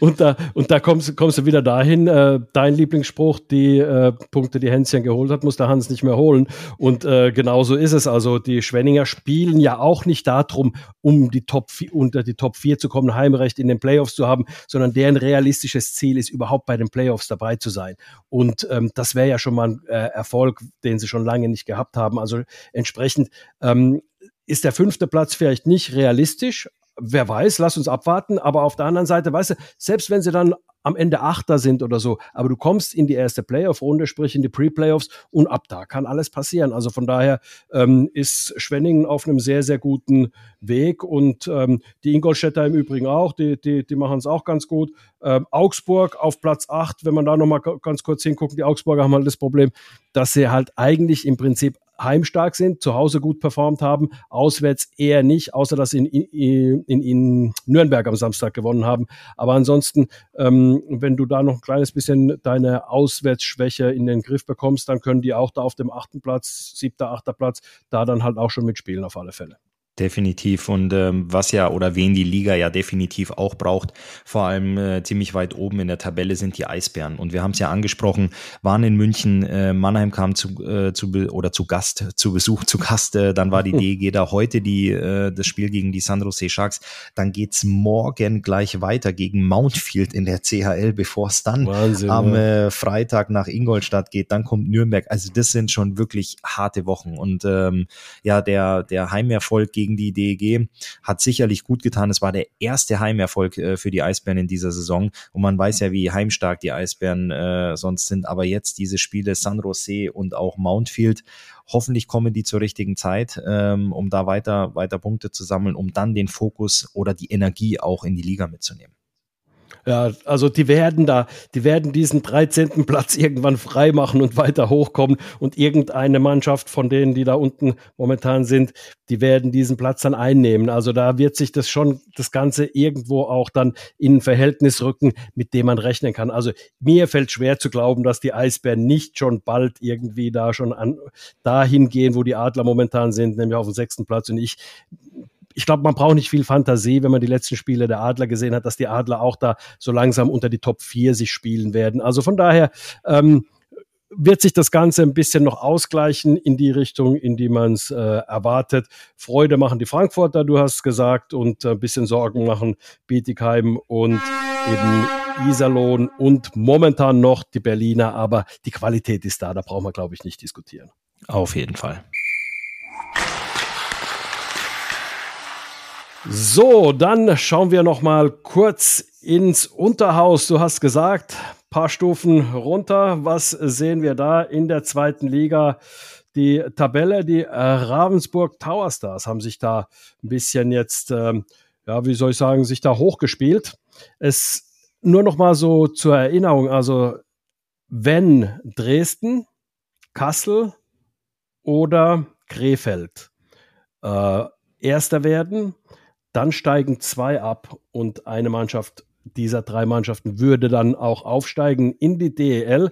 und, da, und da kommst, kommst du wieder dahin, äh, dein Lieblingsspruch, die äh, Punkte, die Hänschen geholt hat, muss der Hans nicht mehr holen. Und äh, genau so ist es. Also die Schwenninger spielen ja auch nicht darum, um die Top unter die Top 4 zu kommen, Heimrecht in den Playoffs zu haben, sondern deren realistisches Ziel ist, überhaupt bei den Playoffs dabei zu sein. Und ähm, das wäre ja schon mal ein äh, Erfolg, den sie schon lange nicht gehabt haben. Also entsprechend ähm, ist der fünfte Platz vielleicht nicht realistisch. Wer weiß, lass uns abwarten. Aber auf der anderen Seite, weißt du, selbst wenn sie dann am Ende Achter sind oder so, aber du kommst in die erste Playoff-Runde, sprich in die Pre-Playoffs und ab da kann alles passieren. Also von daher ähm, ist Schwenningen auf einem sehr, sehr guten Weg und ähm, die Ingolstädter im Übrigen auch, die, die, die machen es auch ganz gut. Ähm, Augsburg auf Platz 8, wenn man da nochmal ganz kurz hingucken, die Augsburger haben halt das Problem, dass sie halt eigentlich im Prinzip heimstark sind, zu Hause gut performt haben, auswärts eher nicht, außer dass sie in, in, in, in Nürnberg am Samstag gewonnen haben. Aber ansonsten, ähm, wenn du da noch ein kleines bisschen deine Auswärtsschwäche in den Griff bekommst, dann können die auch da auf dem achten Platz, siebter, achter Platz, da dann halt auch schon mitspielen auf alle Fälle. Definitiv. Und ähm, was ja oder wen die Liga ja definitiv auch braucht, vor allem äh, ziemlich weit oben in der Tabelle sind die Eisbären. Und wir haben es ja angesprochen, waren in München, äh, Mannheim kam zu, äh, zu oder zu Gast, zu Besuch, zu Gast, äh, dann war die DEG da heute die, äh, das Spiel gegen die San Jose Sharks. Dann geht's morgen gleich weiter gegen Mountfield in der CHL, bevor es dann Wahnsinn, am äh, Freitag nach Ingolstadt geht. Dann kommt Nürnberg. Also das sind schon wirklich harte Wochen. Und ähm, ja, der, der Heimerfolg gegen gegen die DEG hat sicherlich gut getan. Es war der erste Heimerfolg äh, für die Eisbären in dieser Saison und man weiß ja, wie heimstark die Eisbären äh, sonst sind. Aber jetzt diese Spiele San Jose und auch Mountfield, hoffentlich kommen die zur richtigen Zeit, ähm, um da weiter, weiter Punkte zu sammeln, um dann den Fokus oder die Energie auch in die Liga mitzunehmen. Ja, also die werden da, die werden diesen 13. Platz irgendwann frei machen und weiter hochkommen und irgendeine Mannschaft von denen, die da unten momentan sind, die werden diesen Platz dann einnehmen. Also da wird sich das schon, das Ganze irgendwo auch dann in ein Verhältnis rücken, mit dem man rechnen kann. Also mir fällt schwer zu glauben, dass die Eisbären nicht schon bald irgendwie da schon an, dahin gehen, wo die Adler momentan sind, nämlich auf dem sechsten Platz. Und ich ich glaube, man braucht nicht viel Fantasie, wenn man die letzten Spiele der Adler gesehen hat, dass die Adler auch da so langsam unter die Top 4 sich spielen werden. Also von daher ähm, wird sich das Ganze ein bisschen noch ausgleichen in die Richtung, in die man es äh, erwartet. Freude machen die Frankfurter, du hast gesagt, und ein bisschen Sorgen machen Bietigheim und eben Iserlohn und momentan noch die Berliner, aber die Qualität ist da, da brauchen wir, glaube ich, nicht diskutieren. Auf jeden Fall. So, dann schauen wir noch mal kurz ins Unterhaus. Du hast gesagt, paar Stufen runter. Was sehen wir da in der zweiten Liga? Die Tabelle, die äh, Ravensburg Tower Stars haben sich da ein bisschen jetzt, ähm, ja, wie soll ich sagen, sich da hochgespielt. Es nur noch mal so zur Erinnerung, also wenn Dresden, Kassel oder Krefeld äh, Erster werden, dann steigen zwei ab und eine Mannschaft dieser drei Mannschaften würde dann auch aufsteigen in die DEL.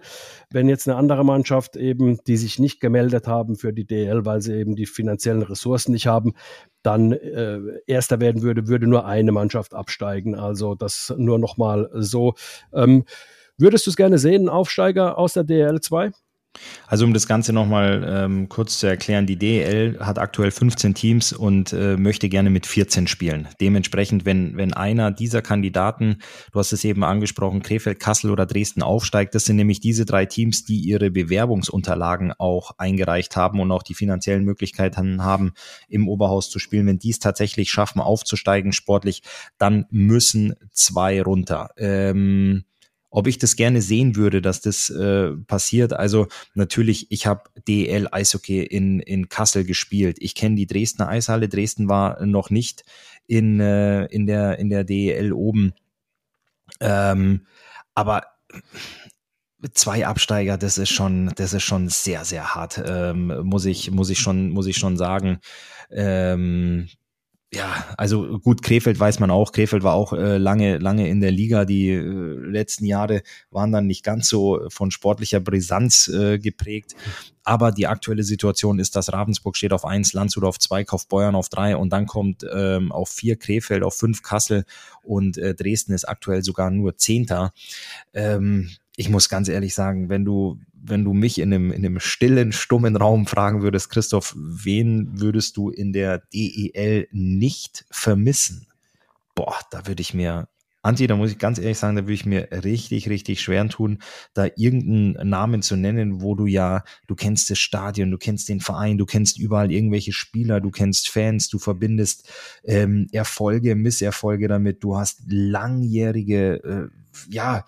Wenn jetzt eine andere Mannschaft eben, die sich nicht gemeldet haben für die DEL, weil sie eben die finanziellen Ressourcen nicht haben, dann äh, erster werden würde, würde nur eine Mannschaft absteigen. Also das nur noch mal so. Ähm, würdest du es gerne sehen, Aufsteiger aus der DEL 2? Also um das Ganze nochmal ähm, kurz zu erklären, die DEL hat aktuell 15 Teams und äh, möchte gerne mit 14 spielen. Dementsprechend, wenn, wenn einer dieser Kandidaten, du hast es eben angesprochen, Krefeld, Kassel oder Dresden aufsteigt, das sind nämlich diese drei Teams, die ihre Bewerbungsunterlagen auch eingereicht haben und auch die finanziellen Möglichkeiten haben, im Oberhaus zu spielen. Wenn die es tatsächlich schaffen, aufzusteigen sportlich, dann müssen zwei runter. Ähm, ob ich das gerne sehen würde, dass das äh, passiert. Also natürlich, ich habe DL Eishockey in, in Kassel gespielt. Ich kenne die Dresdner Eishalle. Dresden war noch nicht in, äh, in, der, in der DEL oben. Ähm, aber zwei Absteiger, das ist schon, das ist schon sehr, sehr hart, ähm, muss ich, muss ich schon, muss ich schon sagen. Ähm, ja, also gut, Krefeld weiß man auch. Krefeld war auch äh, lange, lange in der Liga. Die äh, letzten Jahre waren dann nicht ganz so von sportlicher Brisanz äh, geprägt. Aber die aktuelle Situation ist, dass Ravensburg steht auf eins, Landshut auf zwei, Kaufbeuern auf drei und dann kommt ähm, auf vier Krefeld, auf fünf Kassel und äh, Dresden ist aktuell sogar nur Zehnter. Ähm, ich muss ganz ehrlich sagen, wenn du wenn du mich in einem, in einem stillen, stummen Raum fragen würdest, Christoph, wen würdest du in der DEL nicht vermissen? Boah, da würde ich mir, Anti, da muss ich ganz ehrlich sagen, da würde ich mir richtig, richtig schwer tun, da irgendeinen Namen zu nennen, wo du ja, du kennst das Stadion, du kennst den Verein, du kennst überall irgendwelche Spieler, du kennst Fans, du verbindest ähm, Erfolge, Misserfolge damit, du hast langjährige, äh, ja,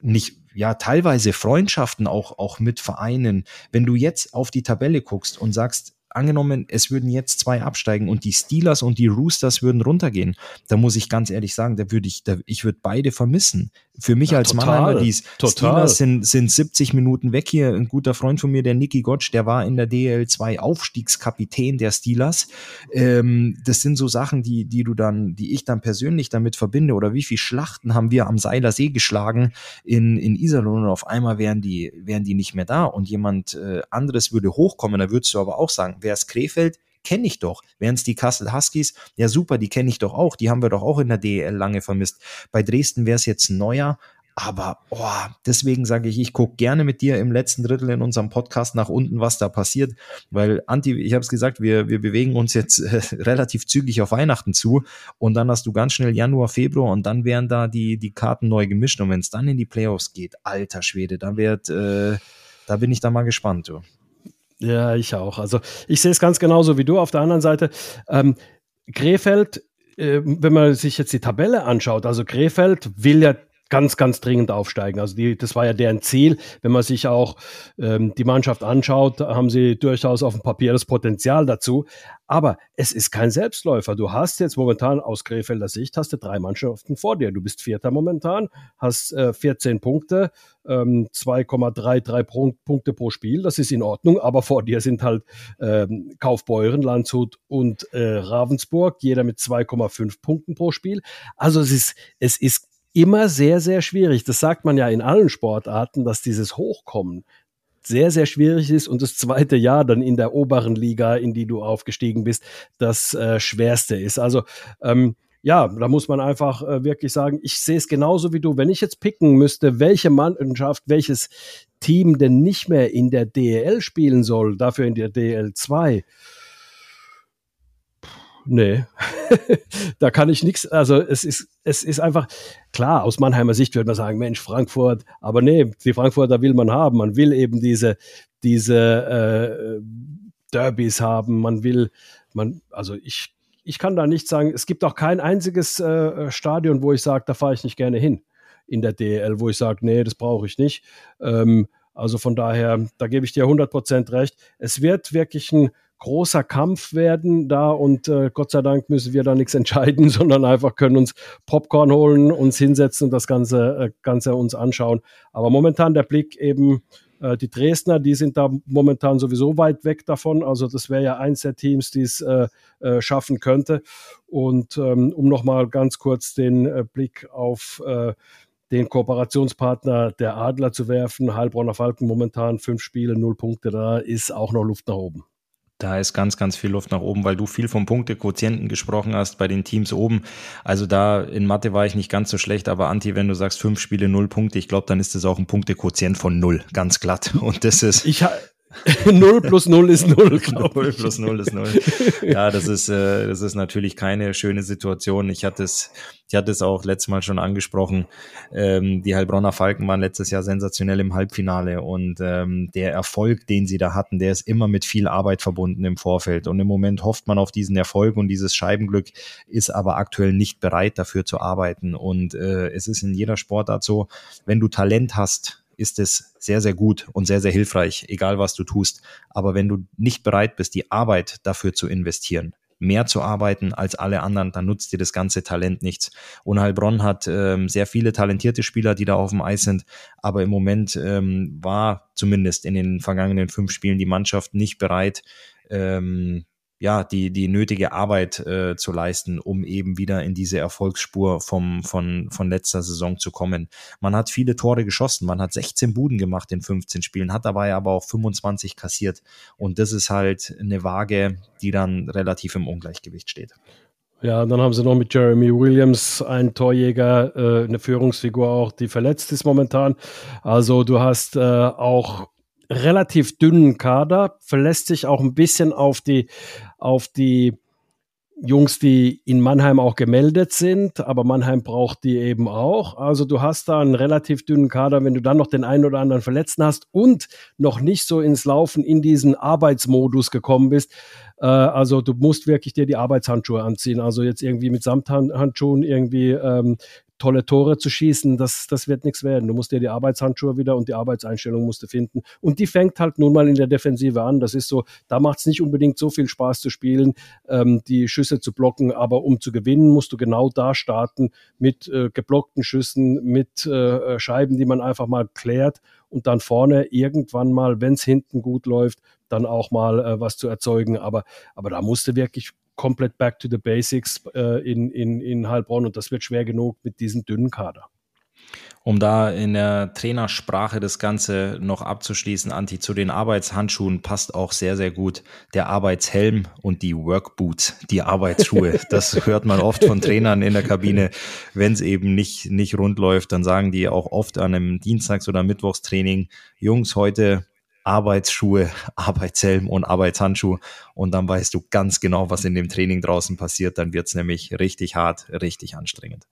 nicht ja teilweise Freundschaften auch auch mit Vereinen. Wenn du jetzt auf die Tabelle guckst und sagst, angenommen, es würden jetzt zwei absteigen und die Steelers und die Roosters würden runtergehen, da muss ich ganz ehrlich sagen, da würde ich, da, ich würde beide vermissen. Für mich ja, als total, Mannheimer, die. Steelers sind, sind 70 Minuten weg hier. Ein guter Freund von mir, der Nicky Gottsch, der war in der DL2 Aufstiegskapitän der Steelers. Ähm, das sind so Sachen, die, die du dann, die ich dann persönlich damit verbinde. Oder wie viele Schlachten haben wir am Seiler See geschlagen in, in Iserlohn und auf einmal wären die, wären die nicht mehr da und jemand äh, anderes würde hochkommen. Da würdest du aber auch sagen, wer es Krefeld, kenne ich doch. Wären es die Kassel Huskies, ja super, die kenne ich doch auch. Die haben wir doch auch in der DEL lange vermisst. Bei Dresden wäre es jetzt neuer. Aber oh, deswegen sage ich, ich gucke gerne mit dir im letzten Drittel in unserem Podcast nach unten, was da passiert. Weil, Anti, ich habe es gesagt, wir, wir bewegen uns jetzt äh, relativ zügig auf Weihnachten zu. Und dann hast du ganz schnell Januar, Februar und dann werden da die, die Karten neu gemischt. Und wenn es dann in die Playoffs geht, alter Schwede, dann wird, äh, da bin ich da mal gespannt. Du. Ja, ich auch. Also ich sehe es ganz genauso wie du. Auf der anderen Seite, ähm, Krefeld, äh, wenn man sich jetzt die Tabelle anschaut, also Krefeld will ja ganz, ganz dringend aufsteigen. Also die, das war ja deren Ziel. Wenn man sich auch ähm, die Mannschaft anschaut, haben sie durchaus auf dem Papier das Potenzial dazu. Aber es ist kein Selbstläufer. Du hast jetzt momentan aus Krefelder Sicht hast du drei Mannschaften vor dir. Du bist Vierter momentan, hast äh, 14 Punkte, ähm, 2,33 Punkte pro Spiel. Das ist in Ordnung. Aber vor dir sind halt ähm, Kaufbeuren, Landshut und äh, Ravensburg, jeder mit 2,5 Punkten pro Spiel. Also es ist, es ist immer sehr, sehr schwierig. Das sagt man ja in allen Sportarten, dass dieses Hochkommen sehr, sehr schwierig ist und das zweite Jahr dann in der oberen Liga, in die du aufgestiegen bist, das äh, schwerste ist. Also ähm, ja, da muss man einfach äh, wirklich sagen, ich sehe es genauso wie du. Wenn ich jetzt picken müsste, welche Mannschaft, welches Team denn nicht mehr in der DEL spielen soll, dafür in der DL 2, nee, da kann ich nichts, also es ist, es ist einfach, klar, aus Mannheimer Sicht würde man sagen, Mensch, Frankfurt, aber nee, die Frankfurter will man haben, man will eben diese, diese äh, Derbys haben, man will, man, also ich, ich kann da nicht sagen, es gibt auch kein einziges äh, Stadion, wo ich sage, da fahre ich nicht gerne hin in der DL, wo ich sage, nee, das brauche ich nicht. Ähm, also von daher, da gebe ich dir 100% recht. Es wird wirklich ein großer Kampf werden da und äh, Gott sei Dank müssen wir da nichts entscheiden, sondern einfach können uns Popcorn holen, uns hinsetzen und das Ganze, äh, Ganze uns anschauen. Aber momentan der Blick eben, äh, die Dresdner, die sind da momentan sowieso weit weg davon. Also das wäre ja eins der Teams, die es äh, äh, schaffen könnte. Und ähm, um nochmal ganz kurz den äh, Blick auf äh, den Kooperationspartner der Adler zu werfen. Heilbronner Falken momentan fünf Spiele, null Punkte, da ist auch noch Luft nach oben. Da ist ganz, ganz viel Luft nach oben, weil du viel vom Punktequotienten gesprochen hast bei den Teams oben. Also da in Mathe war ich nicht ganz so schlecht, aber Anti, wenn du sagst fünf Spiele, null Punkte, ich glaube, dann ist das auch ein Punktequotient von null, ganz glatt. Und das ist. Ich, 0 plus 0 ist 0, glaube 0 plus 0 ist 0. Ja, das ist, äh, das ist natürlich keine schöne Situation. Ich hatte es, ich hatte es auch letztes Mal schon angesprochen. Ähm, die Heilbronner Falken waren letztes Jahr sensationell im Halbfinale und ähm, der Erfolg, den sie da hatten, der ist immer mit viel Arbeit verbunden im Vorfeld. Und im Moment hofft man auf diesen Erfolg und dieses Scheibenglück, ist aber aktuell nicht bereit dafür zu arbeiten. Und äh, es ist in jeder Sportart so, wenn du Talent hast, ist es sehr, sehr gut und sehr, sehr hilfreich, egal was du tust. Aber wenn du nicht bereit bist, die Arbeit dafür zu investieren, mehr zu arbeiten als alle anderen, dann nutzt dir das ganze Talent nichts. Und Heilbronn hat ähm, sehr viele talentierte Spieler, die da auf dem Eis sind, aber im Moment ähm, war zumindest in den vergangenen fünf Spielen die Mannschaft nicht bereit, ähm, ja, die, die nötige Arbeit äh, zu leisten, um eben wieder in diese Erfolgsspur vom, von, von letzter Saison zu kommen. Man hat viele Tore geschossen, man hat 16 Buden gemacht in 15 Spielen, hat dabei aber auch 25 kassiert. Und das ist halt eine Waage, die dann relativ im Ungleichgewicht steht. Ja, dann haben sie noch mit Jeremy Williams einen Torjäger, äh, eine Führungsfigur auch, die verletzt ist momentan. Also du hast äh, auch relativ dünnen Kader, verlässt sich auch ein bisschen auf die, auf die Jungs, die in Mannheim auch gemeldet sind, aber Mannheim braucht die eben auch. Also du hast da einen relativ dünnen Kader, wenn du dann noch den einen oder anderen Verletzten hast und noch nicht so ins Laufen in diesen Arbeitsmodus gekommen bist. Äh, also du musst wirklich dir die Arbeitshandschuhe anziehen. Also jetzt irgendwie mit Samthandschuhen irgendwie ähm, tolle Tore zu schießen, das, das wird nichts werden. Du musst dir die Arbeitshandschuhe wieder und die Arbeitseinstellung musst du finden. Und die fängt halt nun mal in der Defensive an. Das ist so, da macht es nicht unbedingt so viel Spaß zu spielen, ähm, die Schüsse zu blocken, aber um zu gewinnen, musst du genau da starten mit äh, geblockten Schüssen, mit äh, Scheiben, die man einfach mal klärt und dann vorne irgendwann mal, wenn es hinten gut läuft, dann auch mal äh, was zu erzeugen. Aber, aber da musst du wirklich komplett back to the basics äh, in, in, in Heilbronn und das wird schwer genug mit diesem dünnen Kader. Um da in der Trainersprache das Ganze noch abzuschließen, Anti, zu den Arbeitshandschuhen passt auch sehr, sehr gut der Arbeitshelm und die Workboots, die Arbeitsschuhe. Das hört man oft von Trainern in der Kabine. Wenn es eben nicht, nicht rund läuft, dann sagen die auch oft an einem Dienstags- oder Mittwochstraining, Jungs, heute Arbeitsschuhe, Arbeitshelm und Arbeitshandschuh. Und dann weißt du ganz genau, was in dem Training draußen passiert. Dann wird es nämlich richtig hart, richtig anstrengend.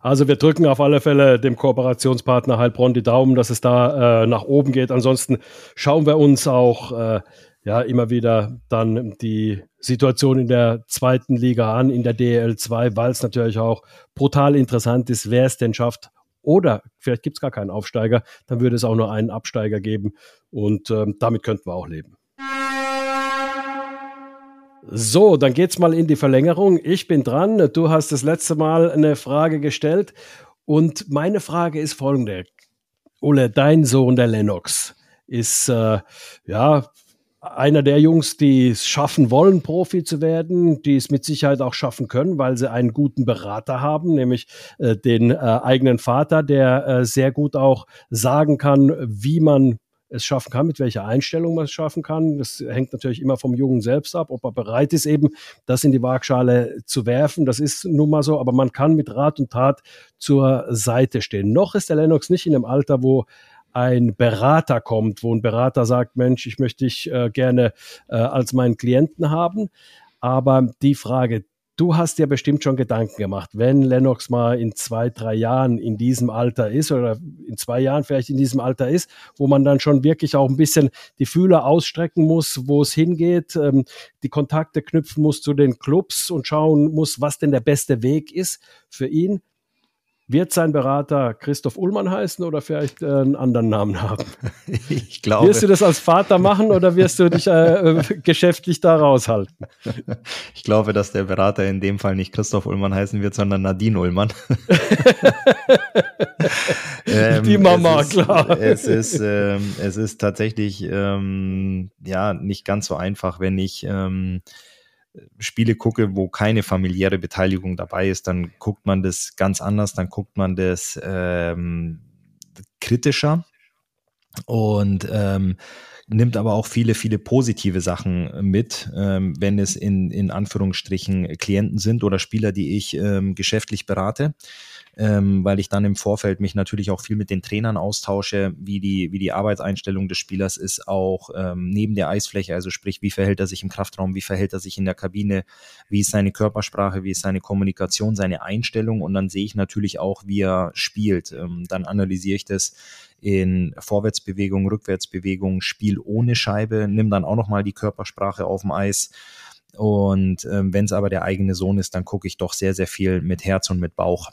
Also wir drücken auf alle Fälle dem Kooperationspartner Heilbronn die Daumen, dass es da äh, nach oben geht. Ansonsten schauen wir uns auch äh, ja immer wieder dann die Situation in der zweiten Liga an, in der DL 2, weil es natürlich auch brutal interessant ist, wer es denn schafft, oder vielleicht gibt es gar keinen Aufsteiger, dann würde es auch nur einen Absteiger geben und ähm, damit könnten wir auch leben. So, dann geht's mal in die Verlängerung. Ich bin dran. Du hast das letzte Mal eine Frage gestellt und meine Frage ist folgende. Ole, dein Sohn, der Lennox, ist äh, ja einer der Jungs, die es schaffen wollen, Profi zu werden, die es mit Sicherheit auch schaffen können, weil sie einen guten Berater haben, nämlich äh, den äh, eigenen Vater, der äh, sehr gut auch sagen kann, wie man es schaffen kann, mit welcher Einstellung man es schaffen kann. Das hängt natürlich immer vom Jungen selbst ab, ob er bereit ist, eben das in die Waagschale zu werfen. Das ist nun mal so, aber man kann mit Rat und Tat zur Seite stehen. Noch ist der Lennox nicht in dem Alter, wo ein Berater kommt, wo ein Berater sagt, Mensch, ich möchte dich äh, gerne äh, als meinen Klienten haben. Aber die Frage, du hast dir bestimmt schon Gedanken gemacht, wenn Lennox mal in zwei, drei Jahren in diesem Alter ist oder in zwei Jahren vielleicht in diesem Alter ist, wo man dann schon wirklich auch ein bisschen die Fühler ausstrecken muss, wo es hingeht, ähm, die Kontakte knüpfen muss zu den Clubs und schauen muss, was denn der beste Weg ist für ihn. Wird sein Berater Christoph Ullmann heißen oder vielleicht äh, einen anderen Namen haben? Ich glaube. Wirst du das als Vater machen oder wirst du dich äh, äh, geschäftlich da raushalten? Ich glaube, dass der Berater in dem Fall nicht Christoph Ullmann heißen wird, sondern Nadine Ullmann. ähm, Die Mama, es ist, klar. Es ist, ähm, es ist tatsächlich ähm, ja nicht ganz so einfach, wenn ich ähm, Spiele gucke, wo keine familiäre Beteiligung dabei ist, dann guckt man das ganz anders, dann guckt man das ähm, kritischer. Und ähm, nimmt aber auch viele, viele positive Sachen mit, ähm, wenn es in, in Anführungsstrichen Klienten sind oder Spieler, die ich ähm, geschäftlich berate ähm, weil ich dann im Vorfeld mich natürlich auch viel mit den Trainern austausche, wie die, wie die Arbeitseinstellung des Spielers ist, auch ähm, neben der Eisfläche, also sprich, wie verhält er sich im Kraftraum, wie verhält er sich in der Kabine, wie ist seine Körpersprache, wie ist seine Kommunikation, seine Einstellung und dann sehe ich natürlich auch, wie er spielt. Ähm, dann analysiere ich das in Vorwärtsbewegung, Rückwärtsbewegung, Spiel ohne Scheibe, nimm dann auch nochmal die Körpersprache auf dem Eis. Und ähm, wenn es aber der eigene Sohn ist, dann gucke ich doch sehr, sehr viel mit Herz und mit Bauch.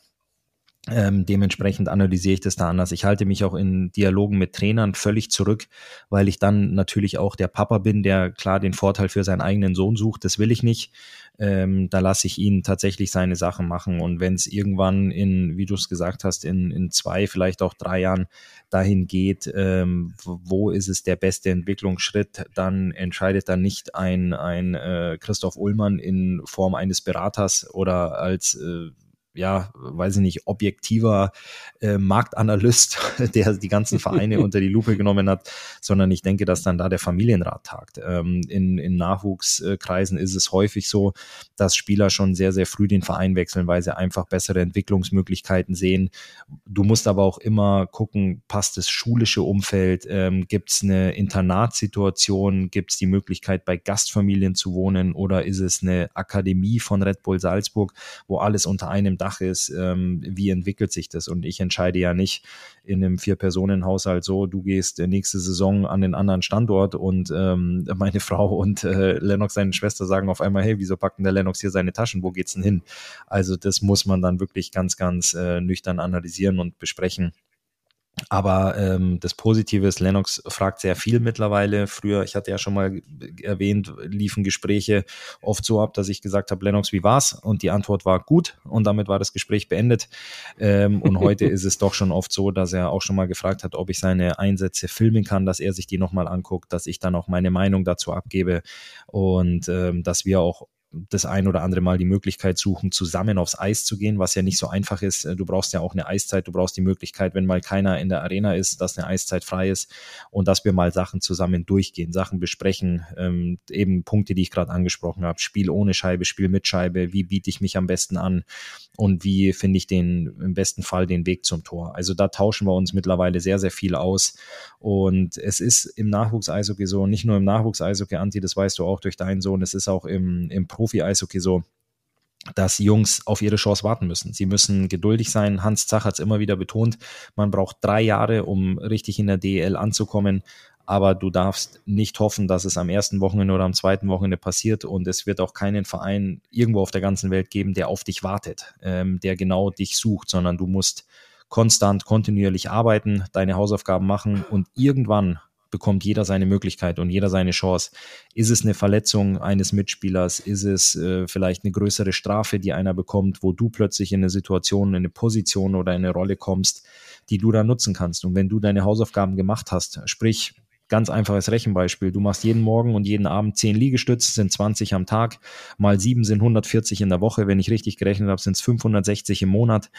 Ähm, dementsprechend analysiere ich das da anders. Ich halte mich auch in Dialogen mit Trainern völlig zurück, weil ich dann natürlich auch der Papa bin, der klar den Vorteil für seinen eigenen Sohn sucht. Das will ich nicht. Ähm, da lasse ich ihn tatsächlich seine Sachen machen. Und wenn es irgendwann in, wie du es gesagt hast, in, in zwei, vielleicht auch drei Jahren dahin geht, ähm, wo ist es der beste Entwicklungsschritt, dann entscheidet dann nicht ein, ein äh, Christoph Ullmann in Form eines Beraters oder als äh, ja, weiß ich nicht, objektiver äh, Marktanalyst, der die ganzen Vereine unter die Lupe genommen hat, sondern ich denke, dass dann da der Familienrat tagt. Ähm, in, in Nachwuchskreisen ist es häufig so, dass Spieler schon sehr, sehr früh den Verein wechseln, weil sie einfach bessere Entwicklungsmöglichkeiten sehen. Du musst aber auch immer gucken, passt das schulische Umfeld, ähm, gibt es eine Internatssituation, gibt es die Möglichkeit, bei Gastfamilien zu wohnen oder ist es eine Akademie von Red Bull Salzburg, wo alles unter einem Dach Dach ist, ähm, wie entwickelt sich das? Und ich entscheide ja nicht in einem Vier-Personen-Haushalt so, du gehst nächste Saison an den anderen Standort und ähm, meine Frau und äh, Lennox, seine Schwester, sagen auf einmal, hey, wieso packt denn der Lennox hier seine Taschen? Wo geht's denn hin? Also das muss man dann wirklich ganz, ganz äh, nüchtern analysieren und besprechen. Aber ähm, das Positive ist, Lennox fragt sehr viel mittlerweile. Früher, ich hatte ja schon mal erwähnt, liefen Gespräche oft so ab, dass ich gesagt habe, Lennox, wie war's? Und die Antwort war gut und damit war das Gespräch beendet. Ähm, und heute ist es doch schon oft so, dass er auch schon mal gefragt hat, ob ich seine Einsätze filmen kann, dass er sich die nochmal anguckt, dass ich dann auch meine Meinung dazu abgebe und ähm, dass wir auch das ein oder andere Mal die Möglichkeit suchen, zusammen aufs Eis zu gehen, was ja nicht so einfach ist. Du brauchst ja auch eine Eiszeit, du brauchst die Möglichkeit, wenn mal keiner in der Arena ist, dass eine Eiszeit frei ist und dass wir mal Sachen zusammen durchgehen, Sachen besprechen, ähm, eben Punkte, die ich gerade angesprochen habe, Spiel ohne Scheibe, Spiel mit Scheibe, wie biete ich mich am besten an und wie finde ich den im besten Fall den Weg zum Tor. Also da tauschen wir uns mittlerweile sehr, sehr viel aus und es ist im Nachwuchs-Eishockey so, nicht nur im Nachwuchs-Eishockey, Anti, das weißt du auch durch deinen Sohn, es ist auch im, im Pro Profi-Eishockey so, dass Jungs auf ihre Chance warten müssen. Sie müssen geduldig sein. Hans Zach hat es immer wieder betont, man braucht drei Jahre, um richtig in der DEL anzukommen. Aber du darfst nicht hoffen, dass es am ersten Wochenende oder am zweiten Wochenende passiert. Und es wird auch keinen Verein irgendwo auf der ganzen Welt geben, der auf dich wartet, ähm, der genau dich sucht, sondern du musst konstant, kontinuierlich arbeiten, deine Hausaufgaben machen und irgendwann bekommt jeder seine Möglichkeit und jeder seine Chance. Ist es eine Verletzung eines Mitspielers? Ist es äh, vielleicht eine größere Strafe, die einer bekommt, wo du plötzlich in eine Situation, in eine Position oder in eine Rolle kommst, die du da nutzen kannst? Und wenn du deine Hausaufgaben gemacht hast, sprich, Ganz einfaches Rechenbeispiel. Du machst jeden Morgen und jeden Abend 10 Liegestütze, sind 20 am Tag, mal 7 sind 140 in der Woche. Wenn ich richtig gerechnet habe, sind es 560 im Monat.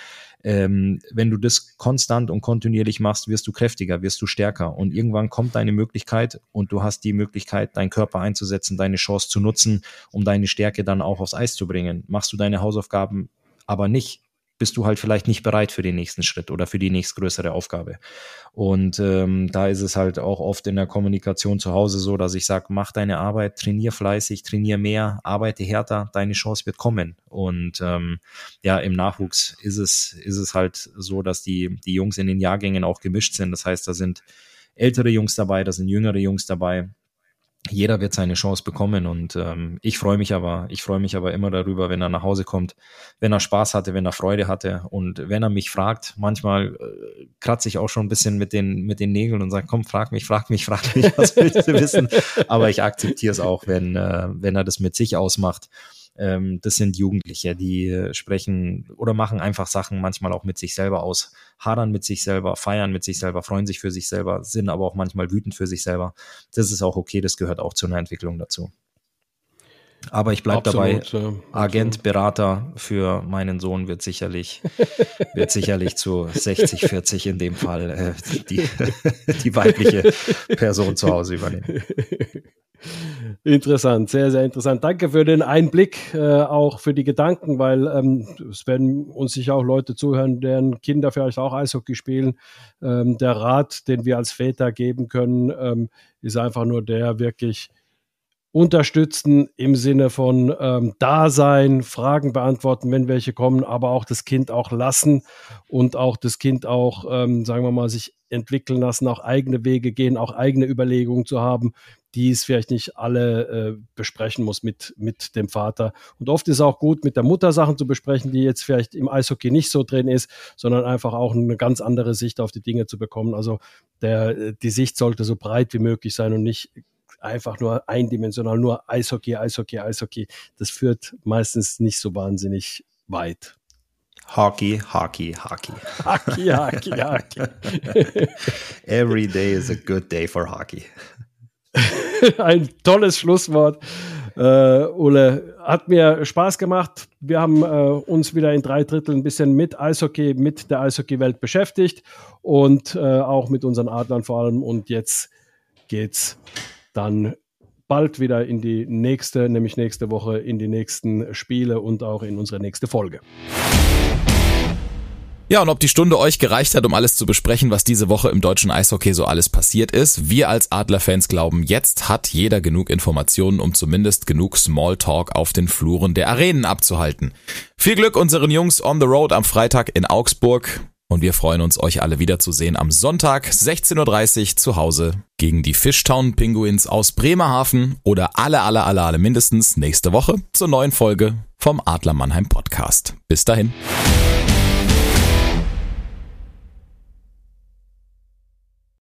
Ähm, wenn du das konstant und kontinuierlich machst, wirst du kräftiger, wirst du stärker. Und irgendwann kommt deine Möglichkeit und du hast die Möglichkeit, deinen Körper einzusetzen, deine Chance zu nutzen, um deine Stärke dann auch aufs Eis zu bringen. Machst du deine Hausaufgaben aber nicht, bist du halt vielleicht nicht bereit für den nächsten Schritt oder für die nächstgrößere Aufgabe. Und ähm, da ist es halt auch oft in der Kommunikation zu Hause so, dass ich sage, mach deine Arbeit, trainier fleißig, trainier mehr, arbeite härter, deine Chance wird kommen. Und ähm, ja, im Nachwuchs ist es, ist es halt so, dass die, die Jungs in den Jahrgängen auch gemischt sind. Das heißt, da sind ältere Jungs dabei, da sind jüngere Jungs dabei jeder wird seine Chance bekommen und ähm, ich freue mich aber, ich freue mich aber immer darüber, wenn er nach Hause kommt, wenn er Spaß hatte, wenn er Freude hatte und wenn er mich fragt, manchmal äh, kratze ich auch schon ein bisschen mit den mit den Nägeln und sage, komm, frag mich, frag mich, frag mich, was willst du wissen? Aber ich akzeptiere es auch, wenn äh, wenn er das mit sich ausmacht ähm, das sind Jugendliche, die sprechen oder machen einfach Sachen manchmal auch mit sich selber aus, hadern mit sich selber, feiern mit sich selber, freuen sich für sich selber, sind aber auch manchmal wütend für sich selber. Das ist auch okay, das gehört auch zu einer Entwicklung dazu. Aber ich bleibe dabei, Agent, Berater für meinen Sohn wird sicherlich, wird sicherlich zu 60, 40 in dem Fall äh, die, die weibliche Person zu Hause übernehmen. Interessant, sehr, sehr interessant. Danke für den Einblick, äh, auch für die Gedanken, weil ähm, es werden uns sicher auch Leute zuhören, deren Kinder vielleicht auch Eishockey spielen. Ähm, der Rat, den wir als Väter geben können, ähm, ist einfach nur der wirklich unterstützen im Sinne von ähm, Dasein, Fragen beantworten, wenn welche kommen, aber auch das Kind auch lassen und auch das Kind auch, ähm, sagen wir mal, sich entwickeln lassen, auch eigene Wege gehen, auch eigene Überlegungen zu haben, die es vielleicht nicht alle äh, besprechen muss mit, mit dem Vater. Und oft ist es auch gut, mit der Mutter Sachen zu besprechen, die jetzt vielleicht im Eishockey nicht so drin ist, sondern einfach auch eine ganz andere Sicht auf die Dinge zu bekommen. Also der, die Sicht sollte so breit wie möglich sein und nicht einfach nur eindimensional, nur Eishockey, Eishockey, Eishockey. Das führt meistens nicht so wahnsinnig weit. Hockey, Hockey, Hockey. Hockey, Hockey, Hockey. Every day is a good day for hockey. Ein tolles Schlusswort. Uh, Ole, hat mir Spaß gemacht. Wir haben uh, uns wieder in drei Dritteln ein bisschen mit Eishockey, mit der Eishockey-Welt beschäftigt und uh, auch mit unseren Adlern vor allem. Und jetzt geht's dann bald wieder in die nächste, nämlich nächste Woche in die nächsten Spiele und auch in unsere nächste Folge. Ja, und ob die Stunde euch gereicht hat, um alles zu besprechen, was diese Woche im deutschen Eishockey so alles passiert ist, wir als Adlerfans glauben, jetzt hat jeder genug Informationen, um zumindest genug Smalltalk auf den Fluren der Arenen abzuhalten. Viel Glück unseren Jungs on the road am Freitag in Augsburg. Und wir freuen uns, euch alle wiederzusehen am Sonntag 16.30 Uhr zu Hause gegen die Fishtown Penguins aus Bremerhaven oder alle, alle, alle, alle mindestens nächste Woche zur neuen Folge vom Adler Mannheim Podcast. Bis dahin.